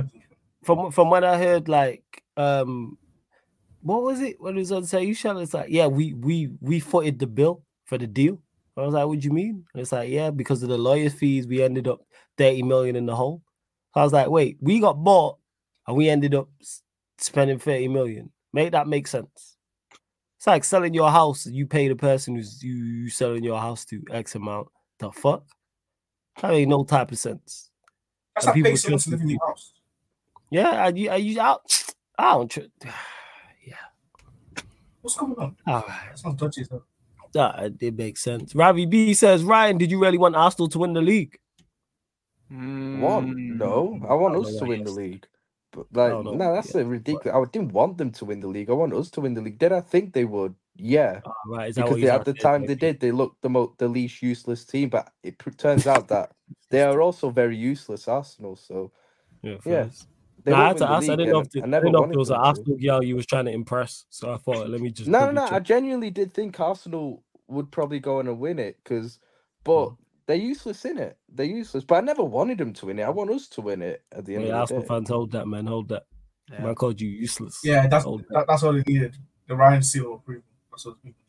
[SPEAKER 1] from from what I heard, like um what was it? What was on say? You shall it's like, yeah, we we we footed the bill for the deal. I was like, what do you mean? And it's like, yeah, because of the lawyer fees, we ended up 30 million in the hole. So I was like, wait, we got bought and we ended up spending 30 million. Make that make sense. It's like selling your house. You pay the person who's you, you selling your house to X amount. The fuck? That ain't no type of sense.
[SPEAKER 5] That's and like paying someone to live in your house.
[SPEAKER 1] Yeah, are you, I, I don't. Tr-
[SPEAKER 5] yeah. What's going on? All right. That's not dodgy, though.
[SPEAKER 1] That it makes sense. Ravi B says, Ryan, did you really want Arsenal to win the league?
[SPEAKER 4] Mm, one, no. I want I us to win the league. But like, no, that's yeah. a ridiculous. I didn't want them to win the league. I want us to win the league. Did I think they would? Yeah, oh, right. because they, at the time they did, they looked the most the least useless team. But it turns out that they are also very useless, Arsenal. So yeah, yeah.
[SPEAKER 1] Nah, I had to ask. I didn't know if, it, I, I didn't know if it was an Arsenal girl you was trying to impress. So I thought, let me just.
[SPEAKER 4] No, no, no. I genuinely did think Arsenal would probably go on and win it because, but mm. they're useless in it. They're useless. But I never wanted them to win it. I want us to win it at the end. Yeah, of the Arsenal day.
[SPEAKER 1] fans hold that, man. Hold that. Yeah. Man called you useless.
[SPEAKER 5] Yeah, that's that. that's all they needed. The Ryan seal approval. That's what people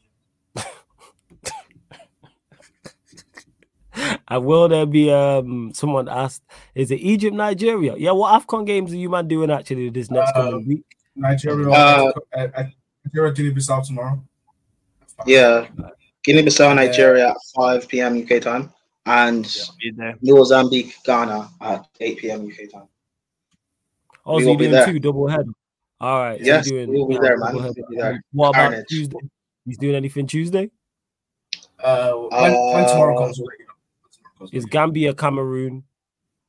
[SPEAKER 1] and will there be um someone asked, is it Egypt, Nigeria? Yeah, what AFCON games are you man doing actually this next uh, coming week?
[SPEAKER 5] Nigeria, uh, Nigeria, Guinea Bissau tomorrow.
[SPEAKER 6] Yeah, Guinea Bissau, Nigeria at 5 p.m. UK time, and yeah, Mozambique, Ghana at 8 p.m. UK time.
[SPEAKER 1] Oh, we so you're doing there. two double head. All right.
[SPEAKER 6] So yes, doing, we'll be there, man. We'll be there.
[SPEAKER 1] What about Carnage. Tuesday? He's doing anything Tuesday?
[SPEAKER 5] Uh, when, uh, when tomorrow comes,
[SPEAKER 1] it's Gambia, Cameroon,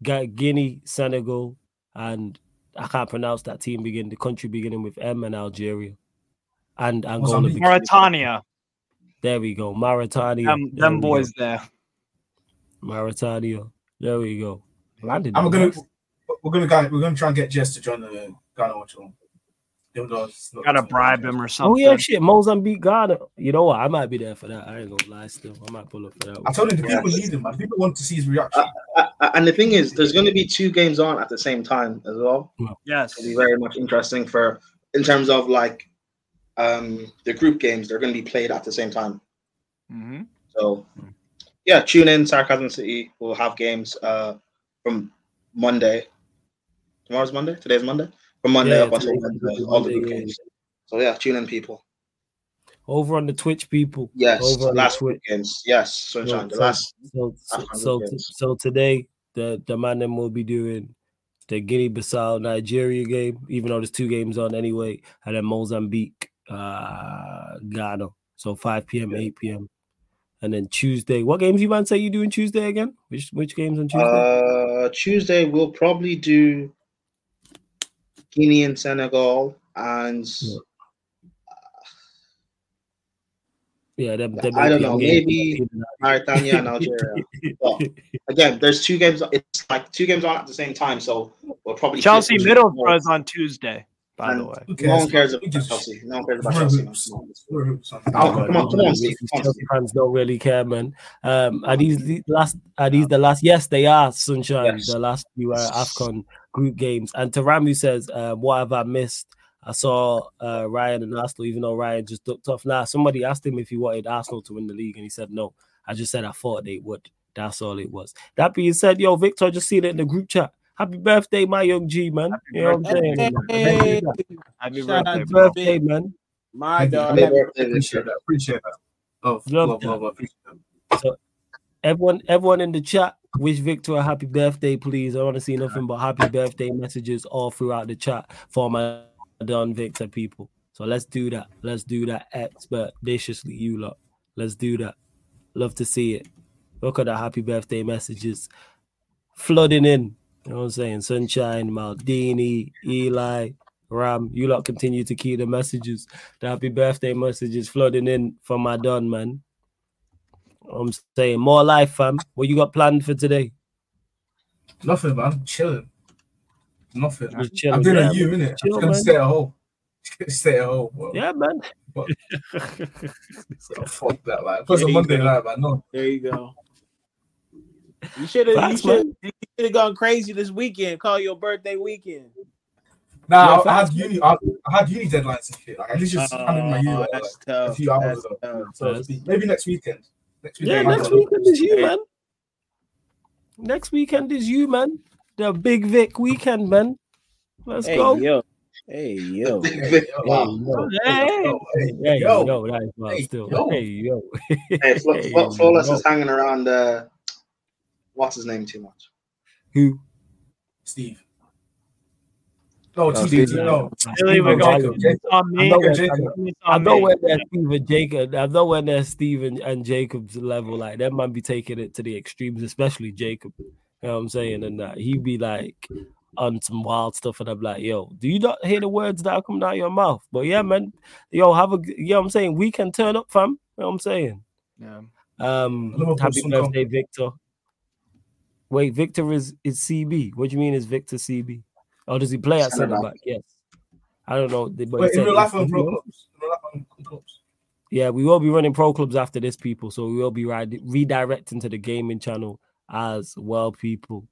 [SPEAKER 1] Guinea, Senegal, and I can't pronounce that team begin the country beginning with M and Algeria, and Angola.
[SPEAKER 2] Mauritania.
[SPEAKER 1] There we go, Mauritania.
[SPEAKER 2] Um, them boys go. there.
[SPEAKER 1] Mauritania. There we go.
[SPEAKER 5] Landed. I'm gonna. We're gonna we're gonna try and get Jess to join the Ghana watch on.
[SPEAKER 2] Gotta bribe him or something.
[SPEAKER 1] Oh yeah, shit. Mozambique, Ghana. You know what? I might be there for that. I ain't gonna lie. Still, I might pull up for that.
[SPEAKER 5] I told you the people need him, man. People want to see his reaction.
[SPEAKER 6] Uh, uh, and the thing is, there's going to be two games on at the same time as well.
[SPEAKER 2] Yes,
[SPEAKER 6] it'll be very much interesting for in terms of like um the group games. They're going to be played at the same time.
[SPEAKER 2] Mm-hmm.
[SPEAKER 6] So yeah, tune in. Sarcasm City will have games uh from Monday. Tomorrow's Monday. Today's Monday from Monday yeah, up all the games. So yeah, tune in, people.
[SPEAKER 1] Over on the Twitch, people.
[SPEAKER 6] Yes,
[SPEAKER 1] over
[SPEAKER 6] on last Twitch games. Yes, sunshine. So, the last.
[SPEAKER 1] So, so, so, so, today, the the man them will be doing the Guinea Bissau Nigeria game, even though there's two games on anyway, and then Mozambique, uh, Ghana. So 5 p.m., yeah. 8 p.m. And then Tuesday, what games you man say you doing Tuesday again? Which which games on
[SPEAKER 6] Tuesday? Uh, Tuesday we'll probably do Guinea and Senegal, and yeah.
[SPEAKER 1] Yeah, them,
[SPEAKER 6] them I don't know. Maybe Mauritania and Algeria. but again, there's two games. It's like two games on at the same time, so we'll probably
[SPEAKER 2] Chelsea Middlesbrough is on Tuesday. By and the way,
[SPEAKER 6] no one cares about Chelsea. No one cares about Chelsea. Oh, come on, come on, Steve.
[SPEAKER 1] Chelsea fans don't really care, man. Um, are these the last? Are these the last? Yes, they are. Sunshine, yes. the last few uh, Afcon group games. And Taramu says, uh, "What have I missed?" I saw uh, Ryan and Arsenal, even though Ryan just ducked off. Now, somebody asked him if he wanted Arsenal to win the league, and he said no. I just said I thought they would. That's all it was. That being said, yo, Victor, I just seen it in the group chat. Happy birthday, my young G, man. Happy you know birthday. what I'm saying? Hey. Happy birthday, Happy birthday man.
[SPEAKER 2] My dog.
[SPEAKER 5] Happy birthday. Appreciate that. Appreciate that. Love, love, love, love, love.
[SPEAKER 1] So, everyone, everyone in the chat, wish Victor a happy birthday, please. I want to see nothing but happy birthday messages all throughout the chat for my done Victor people. So let's do that. Let's do that expeditiously, you lot. Let's do that. Love to see it. Look at the happy birthday messages flooding in. You know what I'm saying? Sunshine, Maldini, Eli, Ram. You lot continue to keep the messages, the happy birthday messages flooding in from my Don, man. I'm saying more life, fam. What you got planned for today?
[SPEAKER 5] Nothing, man. Chilling. Nothing. Just I'm doing yeah, a you, innit? Chill, I'm gonna stay at home. stay at home. Bro.
[SPEAKER 1] Yeah, man. But,
[SPEAKER 5] so fuck that, like. Plus a Monday night, man. No.
[SPEAKER 3] There you go. You should have. You should have gone crazy this weekend. Call your birthday weekend.
[SPEAKER 5] Nah, I, I, had uni. I, I, had uni deadlines and shit. Like I literally just uh, handed my uni like, a few hours ago. So maybe next weekend. Next weekend.
[SPEAKER 1] Yeah, next weekend is you, man. Next weekend is you, man the Big Vic weekend, man. Let's
[SPEAKER 3] hey,
[SPEAKER 1] go.
[SPEAKER 3] Yo. Hey yo.
[SPEAKER 1] Hey, wow. Hey, yo. Hey, hey, yo. yo. That is wild hey, still. Yo. Hey yo.
[SPEAKER 6] hey, Fl- hey, Fl- Flawless is hanging around uh what's his name too much.
[SPEAKER 1] Who?
[SPEAKER 5] Steve. No, no TD. No.
[SPEAKER 1] I know when there's Steve Jacob. I know when there's Steve and Jacob's level. Like that might be taking it to the extremes, especially Jacob. You know what I'm saying? And uh, he'd be like on some wild stuff, and I'm like, yo, do you not hear the words that are coming out of your mouth? But yeah, man, yo, have a you know what I'm saying? We can turn up, fam. You know what I'm saying?
[SPEAKER 2] Yeah.
[SPEAKER 1] Um happy birthday, come. Victor. Wait, Victor is is CB. What do you mean is Victor CB? Or does he play at center back? Yes. I don't know. But
[SPEAKER 5] Wait, in real life on pro clubs. clubs.
[SPEAKER 1] Yeah, we will be running pro clubs after this, people. So we will be redirecting to the gaming channel as well, people.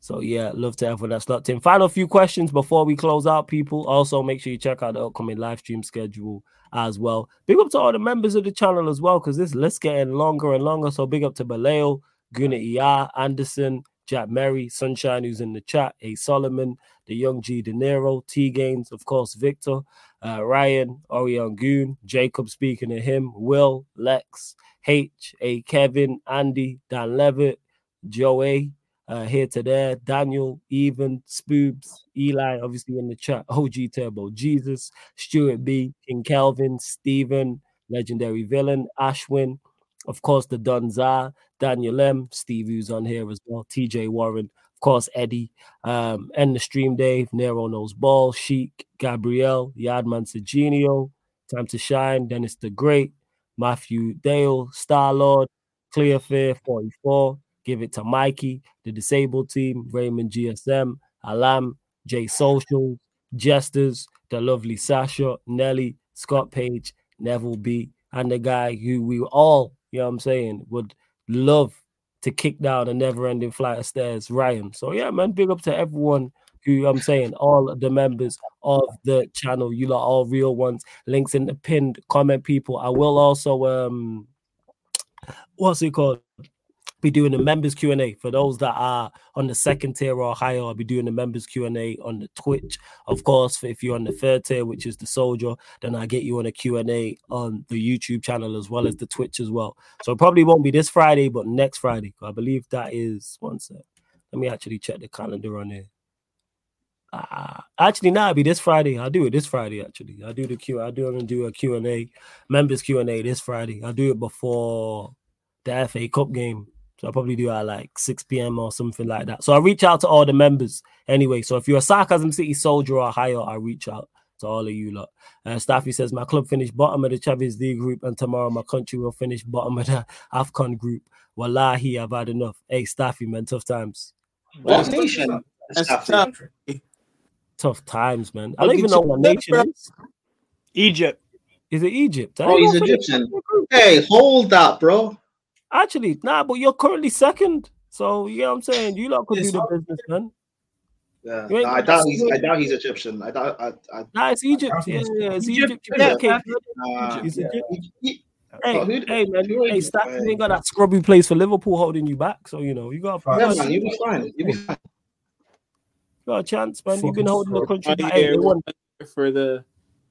[SPEAKER 1] So yeah, love to everyone that's locked in. Final few questions before we close out, people. Also, make sure you check out the upcoming live stream schedule as well. Big up to all the members of the channel as well, because this list getting longer and longer. So big up to Baleo, Guna Iya, Anderson, Jack Merry, Sunshine, who's in the chat, A. Solomon, the young G. De Niro, T Games, of course, Victor, uh, Ryan, Orion Goon, Jacob speaking to him, Will, Lex, H, A. Kevin, Andy, Dan Levitt, Joey uh, here to there, Daniel, Even, Spoobs, Eli, obviously in the chat, OG Turbo, Jesus, Stuart B, King Kelvin, Stephen, Legendary Villain, Ashwin, of course, the Dunzar, Daniel M, Steve, who's on here as well, TJ Warren, of course, Eddie, um, and the stream Dave, Nero Knows Ball, Sheik, Gabrielle, Yadman Segenio, Time to Shine, Dennis the Great, Matthew Dale, Star Lord, Clear Fear 44, Give it to Mikey, the disabled team, Raymond GSM, Alam, J Social, Jesters, the lovely Sasha, Nelly, Scott Page, Neville B, and the guy who we all, you know what I'm saying, would love to kick down a never ending flight of stairs, Ryan. So, yeah, man, big up to everyone who I'm saying, all the members of the channel. You lot all real ones. Links in the pinned comment, people. I will also um what's it called? Be doing the members Q and A for those that are on the second tier or higher. I'll be doing the members Q and A on the Twitch, of course. If you're on the third tier, which is the soldier, then I get you on a Q and A on the YouTube channel as well as the Twitch as well. So it probably won't be this Friday, but next Friday. I believe that is one sec. Let me actually check the calendar on here. Uh, actually, now nah, it'll be this Friday. I'll do it this Friday. Actually, I'll do the Q. I'll do and do a Q and A, members Q and A this Friday. I'll do it before the FA Cup game so I'll probably do it at like 6 p.m. or something like that. So I reach out to all the members anyway. So if you're a Sarcasm City soldier or higher, I reach out to all of you lot. Uh, Staffy says, My club finished bottom of the Champions League group, and tomorrow my country will finish bottom of the AFCON group. Wallahi, I've had enough. Hey, Staffy, man, tough times.
[SPEAKER 6] What nation?
[SPEAKER 1] Tough. tough times, man. I don't even know what nation is.
[SPEAKER 2] Egypt.
[SPEAKER 1] Is it Egypt?
[SPEAKER 6] Oh, he's Egyptian. Hey, hold that, bro.
[SPEAKER 1] Actually, nah, but you're currently second. So, you know what I'm saying? You lot could do the business, man.
[SPEAKER 6] Yeah, no, I doubt he's. I doubt he's Egyptian. I doubt. I, I,
[SPEAKER 1] nah, it's Egypt. Yeah, yeah, it's Egypt. Egypt. Yeah, yeah. It's Egypt. Hey, hey, man, hey, stop! You ain't got that scrubby place for Liverpool holding you back, so you know you got.
[SPEAKER 6] Yeah, man, you'll be fine. You'll be fine.
[SPEAKER 1] You got a chance, man. You've been holding the country back.
[SPEAKER 3] Hey, for the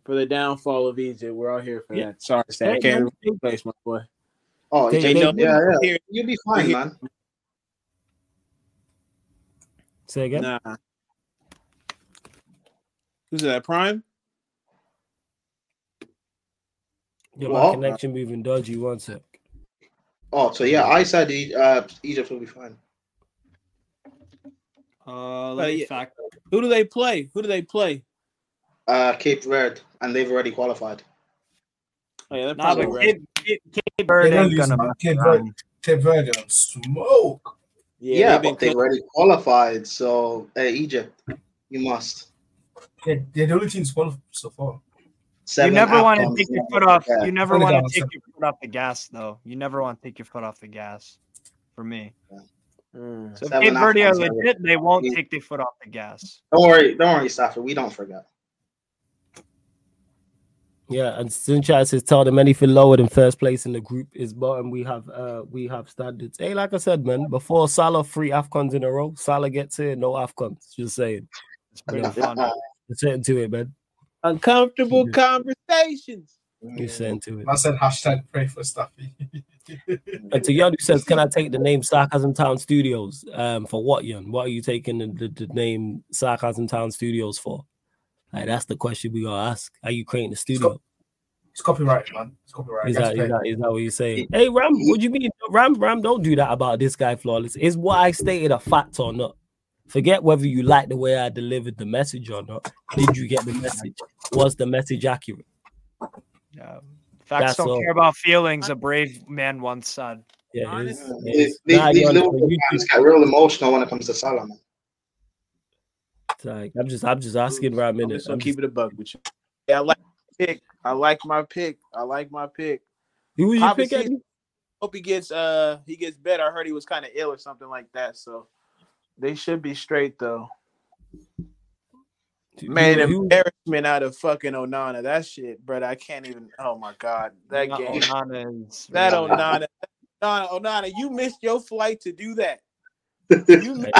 [SPEAKER 3] for the downfall of Egypt. We're all here for yeah. that. Sorry, Stan. I can't replace my boy.
[SPEAKER 6] Oh, they, they, yeah, yeah. Here. You'll be fine, man.
[SPEAKER 1] Say again.
[SPEAKER 3] Nah. Who's that? Prime?
[SPEAKER 1] Yeah, my connection moving dodgy. One sec.
[SPEAKER 6] Oh, so yeah, I said uh, Egypt will be fine.
[SPEAKER 2] Uh, let uh,
[SPEAKER 3] yeah. fact. Who do they play? Who do they play?
[SPEAKER 6] Uh, Cape Verde, and they've already qualified.
[SPEAKER 3] Oh, yeah, they're probably
[SPEAKER 2] nah, Cape, Cape, Cape Verde ain't gonna
[SPEAKER 5] Cape Verde, Cape Verde smoke.
[SPEAKER 6] Yeah, yeah they but they already qualified. So uh, Egypt, you must.
[SPEAKER 5] Yeah, they're the only teams qualified so far.
[SPEAKER 2] Seven you never want to take your foot off. You never want to take your foot off the gas, though. You never want to take your foot off the gas. For me. Yeah. Mm. So if Cape Verde are legit, they won't take their foot off the gas.
[SPEAKER 6] Don't worry, don't worry, Stafford. We don't forget.
[SPEAKER 1] Yeah, and Sunshine says tell them anything lower than first place in the group is bottom. We have uh we have standards. Hey, like I said, man, before Salah three Afcons in a row, Salah gets here, no Afcons. Just saying. It's pretty fun. It's to it, man.
[SPEAKER 3] Uncomfortable conversations.
[SPEAKER 1] You saying to it.
[SPEAKER 5] I said hashtag pray for Stuffy.
[SPEAKER 1] and to Yon who says, Can I take the name Sarcasm Town Studios? Um, for what, Yon? What are you taking the, the, the name Sarcasm Town Studios for? Like that's the question we gotta ask. Are you creating a studio?
[SPEAKER 5] It's copyright, man. It's copyright.
[SPEAKER 1] Is that, is that, is that what you're saying? Hey Ram, what do you mean? Ram, Ram, don't do that about this guy flawless. Is what I stated a fact or not? Forget whether you like the way I delivered the message or not. Did you get the message? Was the message accurate?
[SPEAKER 2] Yeah. Facts That's don't all. care about feelings. A brave man once said.
[SPEAKER 1] Yeah, it is.
[SPEAKER 6] These, these, these little fans get real emotional when it comes to Salah, man.
[SPEAKER 1] Like, I'm just, I'm just asking right minute. I'm
[SPEAKER 3] just gonna keep it a bug with you. Yeah, I like pick. I like my pick. I like my pick.
[SPEAKER 1] Who was you pick?
[SPEAKER 3] Hope he gets, uh, he gets better. I heard he was kind of ill or something like that. So they should be straight though. Made embarrassment out of fucking Onana. That shit, bro. I can't even. Oh my god, that Not game. Onana is, that Onana. Onana, Onana, you missed your flight to do that. You missed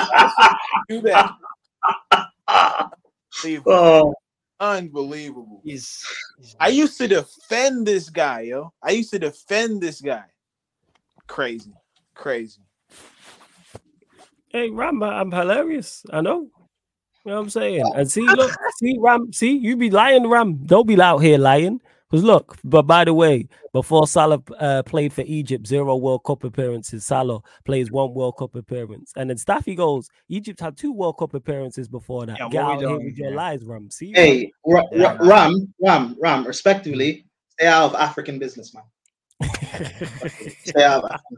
[SPEAKER 3] do that. Unbelievable. Oh. Unbelievable. He's, he's, I used to defend this guy, yo. I used to defend this guy. Crazy, crazy.
[SPEAKER 1] Hey, Ram, I'm hilarious. I know. You know what I'm saying? And see, look, see, Ram, see, you be lying, Ram. Don't be out here lying. Because look, but by the way, before Salah uh, played for Egypt, zero World Cup appearances. Salah plays one World Cup appearance. And then Staffy goes, Egypt had two World Cup appearances before that. Yeah, Get out here with your lies, Ram. See?
[SPEAKER 6] Hey, Ram, yeah. Ram, Ram, Ram, respectively, stay out of African business, man. stay out of African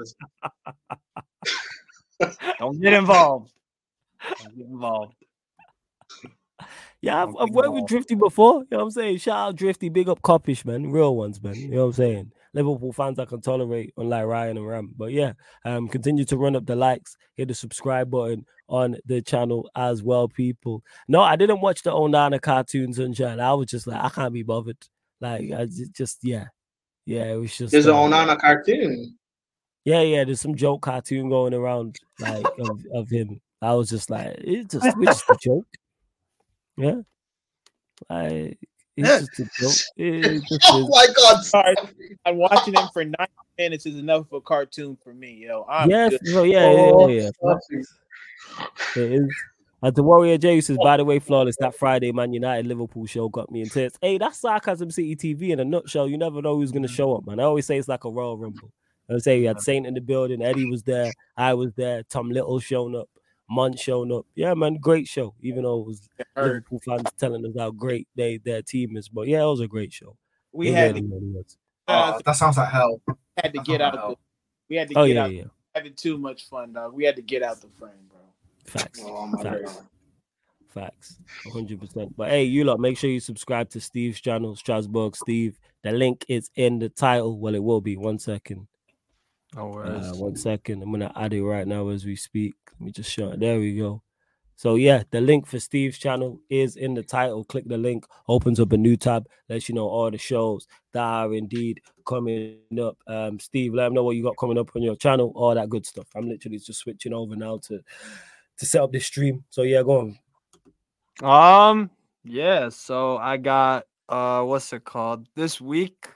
[SPEAKER 6] business.
[SPEAKER 2] Don't get involved. Don't get involved.
[SPEAKER 1] Yeah, I've, I've worked with Drifty before. You know what I'm saying? Shout out Drifty, big up Coppish, man. Real ones, man. You know what I'm saying? Liverpool fans I can tolerate, unlike Ryan and Ram. But yeah, um, continue to run up the likes, hit the subscribe button on the channel as well, people. No, I didn't watch the Onana cartoons cartoon Sunshine. I was just like, I can't be bothered. Like, I just, just yeah, yeah, it was just.
[SPEAKER 6] There's uh, an Onana cartoon.
[SPEAKER 1] Yeah, yeah. There's some joke cartoon going around like of, of him. I was just like, it's just, it's just a joke. Yeah. Like it's just a joke. It's
[SPEAKER 6] oh
[SPEAKER 3] my god! Sorry, I'm watching him for nine minutes is enough of a cartoon for me, yo. I'm
[SPEAKER 1] yes, yeah, yeah, yeah, yeah. Oh, it is. As the Warrior J says, by the way, flawless, that Friday Man United Liverpool show got me in tears. Hey, that's sarcasm city TV in a nutshell. You never know who's gonna mm. show up, man. I always say it's like a Royal Rumble. I say we had Saint in the building, Eddie was there, I was there, Tom Little showing up. Month showing up. Yeah, man, great show. Even though it was Liverpool fans telling us how great they their team is, but yeah, it was a great show.
[SPEAKER 3] We it had really, to, really
[SPEAKER 5] uh, that sounds like hell.
[SPEAKER 3] Had to get out. The, we had to oh, get yeah, out. Yeah. Having too much fun, dog. We had to get out the frame, bro.
[SPEAKER 1] Facts. Oh, Facts. Facts. 100%. But hey, you lot, make sure you subscribe to Steve's channel, Strasbourg Steve. The link is in the title. Well, it will be. One second.
[SPEAKER 2] Oh,
[SPEAKER 1] uh, one second. I'm gonna add it right now as we speak. Let me just show it. There we go. So yeah, the link for Steve's channel is in the title. Click the link, opens up a new tab, lets you know all the shows that are indeed coming up. Um, Steve, let them know what you got coming up on your channel, all that good stuff. I'm literally just switching over now to to set up this stream. So yeah, go on.
[SPEAKER 2] Um, yeah. So I got uh, what's it called? This week,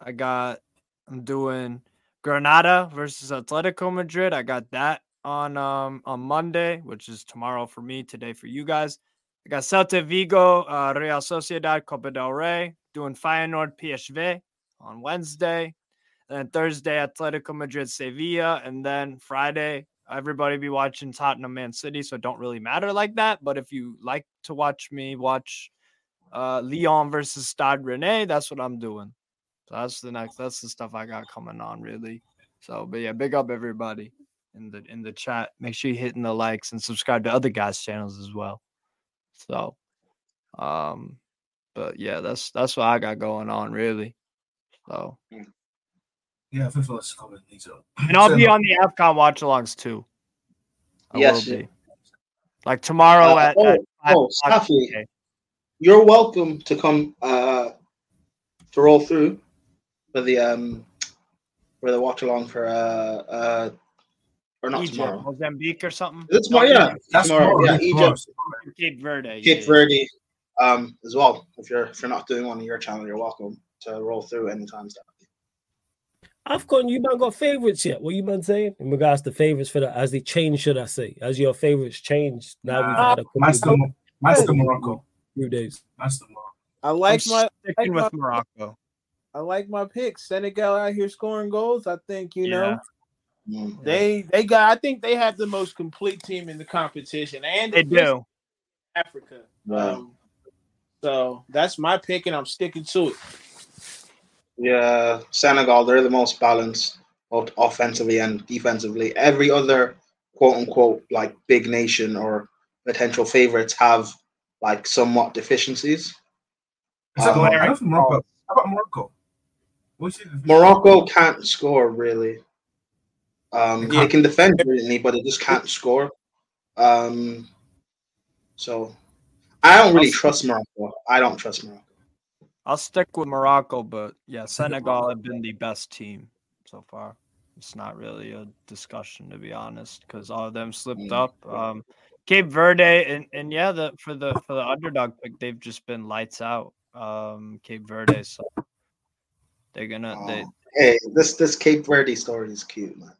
[SPEAKER 2] I got I'm doing Granada versus Atletico Madrid. I got that on um on Monday, which is tomorrow for me, today for you guys. I got Celta Vigo, uh, Real Sociedad, Copa del Rey, doing Feyenoord PSV on Wednesday. And then Thursday, Atletico Madrid, Sevilla. And then Friday, everybody be watching Tottenham Man City, so it don't really matter like that. But if you like to watch me watch uh Lyon versus Stade Rennais, that's what I'm doing. So that's the next. That's the stuff I got coming on, really. So, but yeah, big up everybody in the in the chat. Make sure you're hitting the likes and subscribe to other guys' channels as well. So, um, but yeah, that's that's what I got going on, really. So,
[SPEAKER 5] yeah, I think comment these up.
[SPEAKER 2] And I'll be on the AFCON watch alongs too. I yes, will be. Like tomorrow uh, at, oh, at oh,
[SPEAKER 6] Safi, you're welcome to come uh, to roll through for the um for the watch along for uh uh or not Egypt, tomorrow.
[SPEAKER 2] Mozambique or something.
[SPEAKER 6] It's tomorrow, yeah. That's tomorrow. tomorrow. Yeah, Egypt.
[SPEAKER 2] Cape Verde.
[SPEAKER 6] Cape yeah. Verde. Um as well. If you're if you're not doing one on your channel, you're welcome to roll through anytime.
[SPEAKER 1] AFCON, you man got favorites yet? What you man saying in regards to favorites for that? As they change, should I say? As your favorites change now? We've had a
[SPEAKER 5] Master, Master Morocco.
[SPEAKER 1] Few days.
[SPEAKER 5] Master Morocco.
[SPEAKER 3] I like
[SPEAKER 2] I'm
[SPEAKER 3] my
[SPEAKER 2] sticking like with my, Morocco.
[SPEAKER 3] I like my pick. Senegal out here scoring goals. I think you know they they got. I think they have the most complete team in the competition, and
[SPEAKER 2] they do.
[SPEAKER 3] Africa. Um, so that's my pick, and I'm sticking to it.
[SPEAKER 6] Yeah, Senegal. They're the most balanced, both offensively and defensively. Every other quote unquote like big nation or potential favorites have like somewhat deficiencies.
[SPEAKER 5] Um, Morocco. How about Morocco?
[SPEAKER 6] Morocco can't score really. Um, they can defend brilliantly, but they just can't score. Um, so I don't really trust Morocco. I don't trust Morocco.
[SPEAKER 2] I'll stick with Morocco, but yeah, Senegal have been the best team so far. It's not really a discussion to be honest, because all of them slipped mm. up. Um, Cape Verde and, and yeah, the for the for the underdog pick, they've just been lights out. Um, Cape Verde, so they're gonna. Oh, they,
[SPEAKER 6] hey, this this Cape Verde story is cute, man.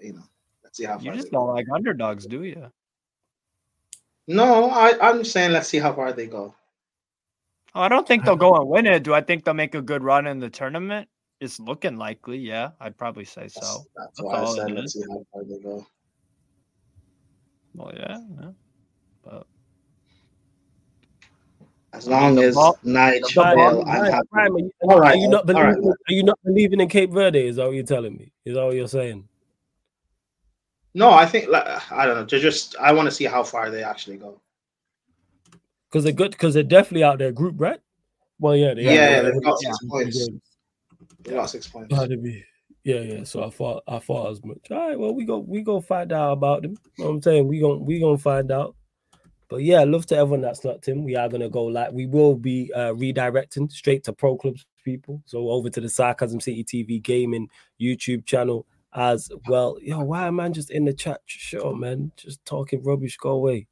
[SPEAKER 6] You know, let's see how.
[SPEAKER 2] Far you just don't like underdogs, do you?
[SPEAKER 6] No, I I'm saying let's see how far they go.
[SPEAKER 2] Oh, I don't think they'll go and win it. Do I think they'll make a good run in the tournament? It's looking likely. Yeah, I'd probably say so.
[SPEAKER 6] That's, that's why I said let's see how far they go.
[SPEAKER 2] Well, yeah, yeah. but
[SPEAKER 6] as long as Nigel, I'm happy.
[SPEAKER 1] Are you, all right, are you not believing? Right. Are you not believing in Cape Verde? Is that what you're telling me? Is that what you're saying?
[SPEAKER 6] No, I think like I don't know. To just I want to see how far they actually go.
[SPEAKER 1] Because they're good. Because they're definitely out there group, right? Well, yeah,
[SPEAKER 6] they yeah, they've got six points. They got six points.
[SPEAKER 1] Yeah, yeah. So I thought I thought as much. All right, well, we go we go find out about them. You know what I'm saying? We gonna we gonna find out. But yeah, love to everyone that's not Tim. We are gonna go like we will be uh, redirecting straight to pro clubs people. So over to the Sarcasm City TV gaming YouTube channel as well. Yo, why am I just in the chat? Sure, man. Just talking rubbish, go away.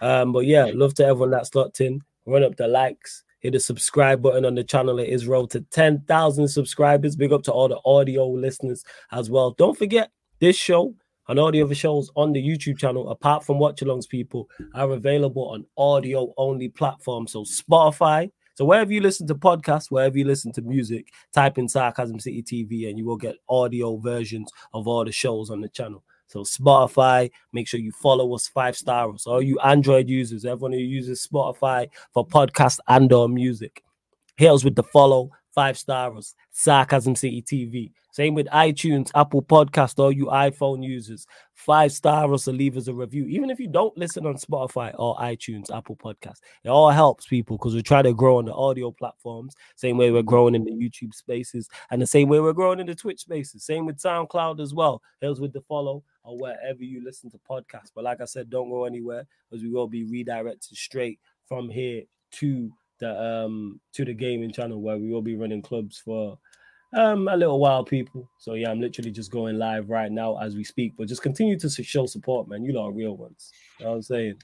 [SPEAKER 1] Um, but yeah, love to everyone that's locked in. Run up the likes, hit the subscribe button on the channel. It is road to 10,000 subscribers. Big up to all the audio listeners as well. Don't forget this show and all the other shows on the YouTube channel, apart from watch alongs, people are available on audio only platforms. So Spotify. So wherever you listen to podcasts, wherever you listen to music, type in Sarcasm City TV and you will get audio versions of all the shows on the channel. So Spotify, make sure you follow us five stars. All you Android users, everyone who uses Spotify for podcasts and or music. Here's with the follow five stars. Sarcasm City TV. Same with iTunes, Apple Podcast, all you iPhone users. Five stars or leave us a review. Even if you don't listen on Spotify or iTunes, Apple Podcast, it all helps people because we try to grow on the audio platforms. Same way we're growing in the YouTube spaces, and the same way we're growing in the Twitch spaces. Same with SoundCloud as well. Here's with the follow or wherever you listen to podcasts. But like I said, don't go anywhere because we will be redirected straight from here to the um to the gaming channel where we will be running clubs for um a little while people. So yeah i'm literally just going live right now as we speak but just continue to show support man. You lot are real ones. You know what i'm saying?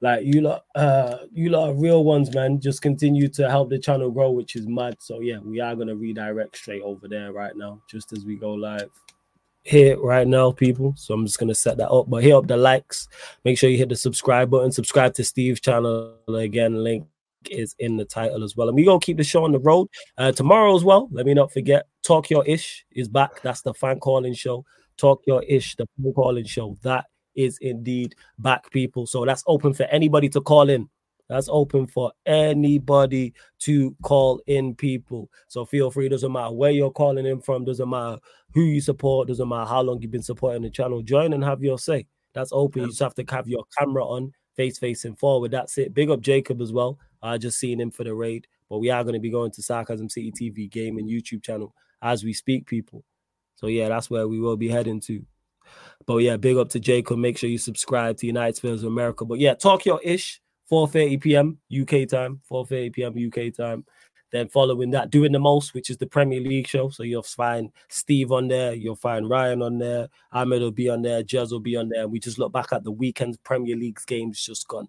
[SPEAKER 1] Like you lot uh you lot are real ones man. Just continue to help the channel grow which is mad. So yeah we are going to redirect straight over there right now just as we go live here right now people. So i'm just going to set that up. But hit up the likes. Make sure you hit the subscribe button. Subscribe to steve's channel again. Link is in the title as well. And we gonna keep the show on the road uh, tomorrow as well. Let me not forget, Talk Your Ish is back. That's the fan calling show. Talk Your Ish, the fan calling show. That is indeed back, people. So that's open for anybody to call in. That's open for anybody to call in, people. So feel free. Doesn't matter where you're calling in from. Doesn't matter who you support. Doesn't matter how long you've been supporting the channel. Join and have your say. That's open. You just have to have your camera on, face facing forward. That's it. Big up Jacob as well. I just seen him for the raid, but we are going to be going to Sarcasm City TV game and YouTube channel as we speak, people. So yeah, that's where we will be heading to. But yeah, big up to Jacob. Make sure you subscribe to United Spurs of America. But yeah, talk your ish, 4:30 p.m. UK time, 4:30 p.m. UK time. Then following that, doing the most, which is the Premier League show. So you'll find Steve on there, you'll find Ryan on there, Ahmed will be on there, Jez will be on there. And we just look back at the weekend's Premier League's games just gone.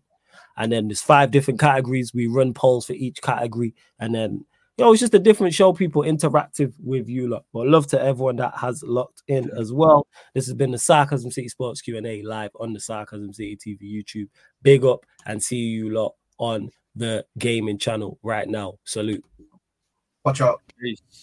[SPEAKER 1] And then there's five different categories. We run polls for each category. And then, you know, it's just a different show, people interactive with you lot. But love to everyone that has locked in as well. This has been the Sarcasm City Sports Q&A live on the Sarcasm City TV YouTube. Big up and see you lot on the gaming channel right now. Salute.
[SPEAKER 5] Watch out.
[SPEAKER 2] Peace.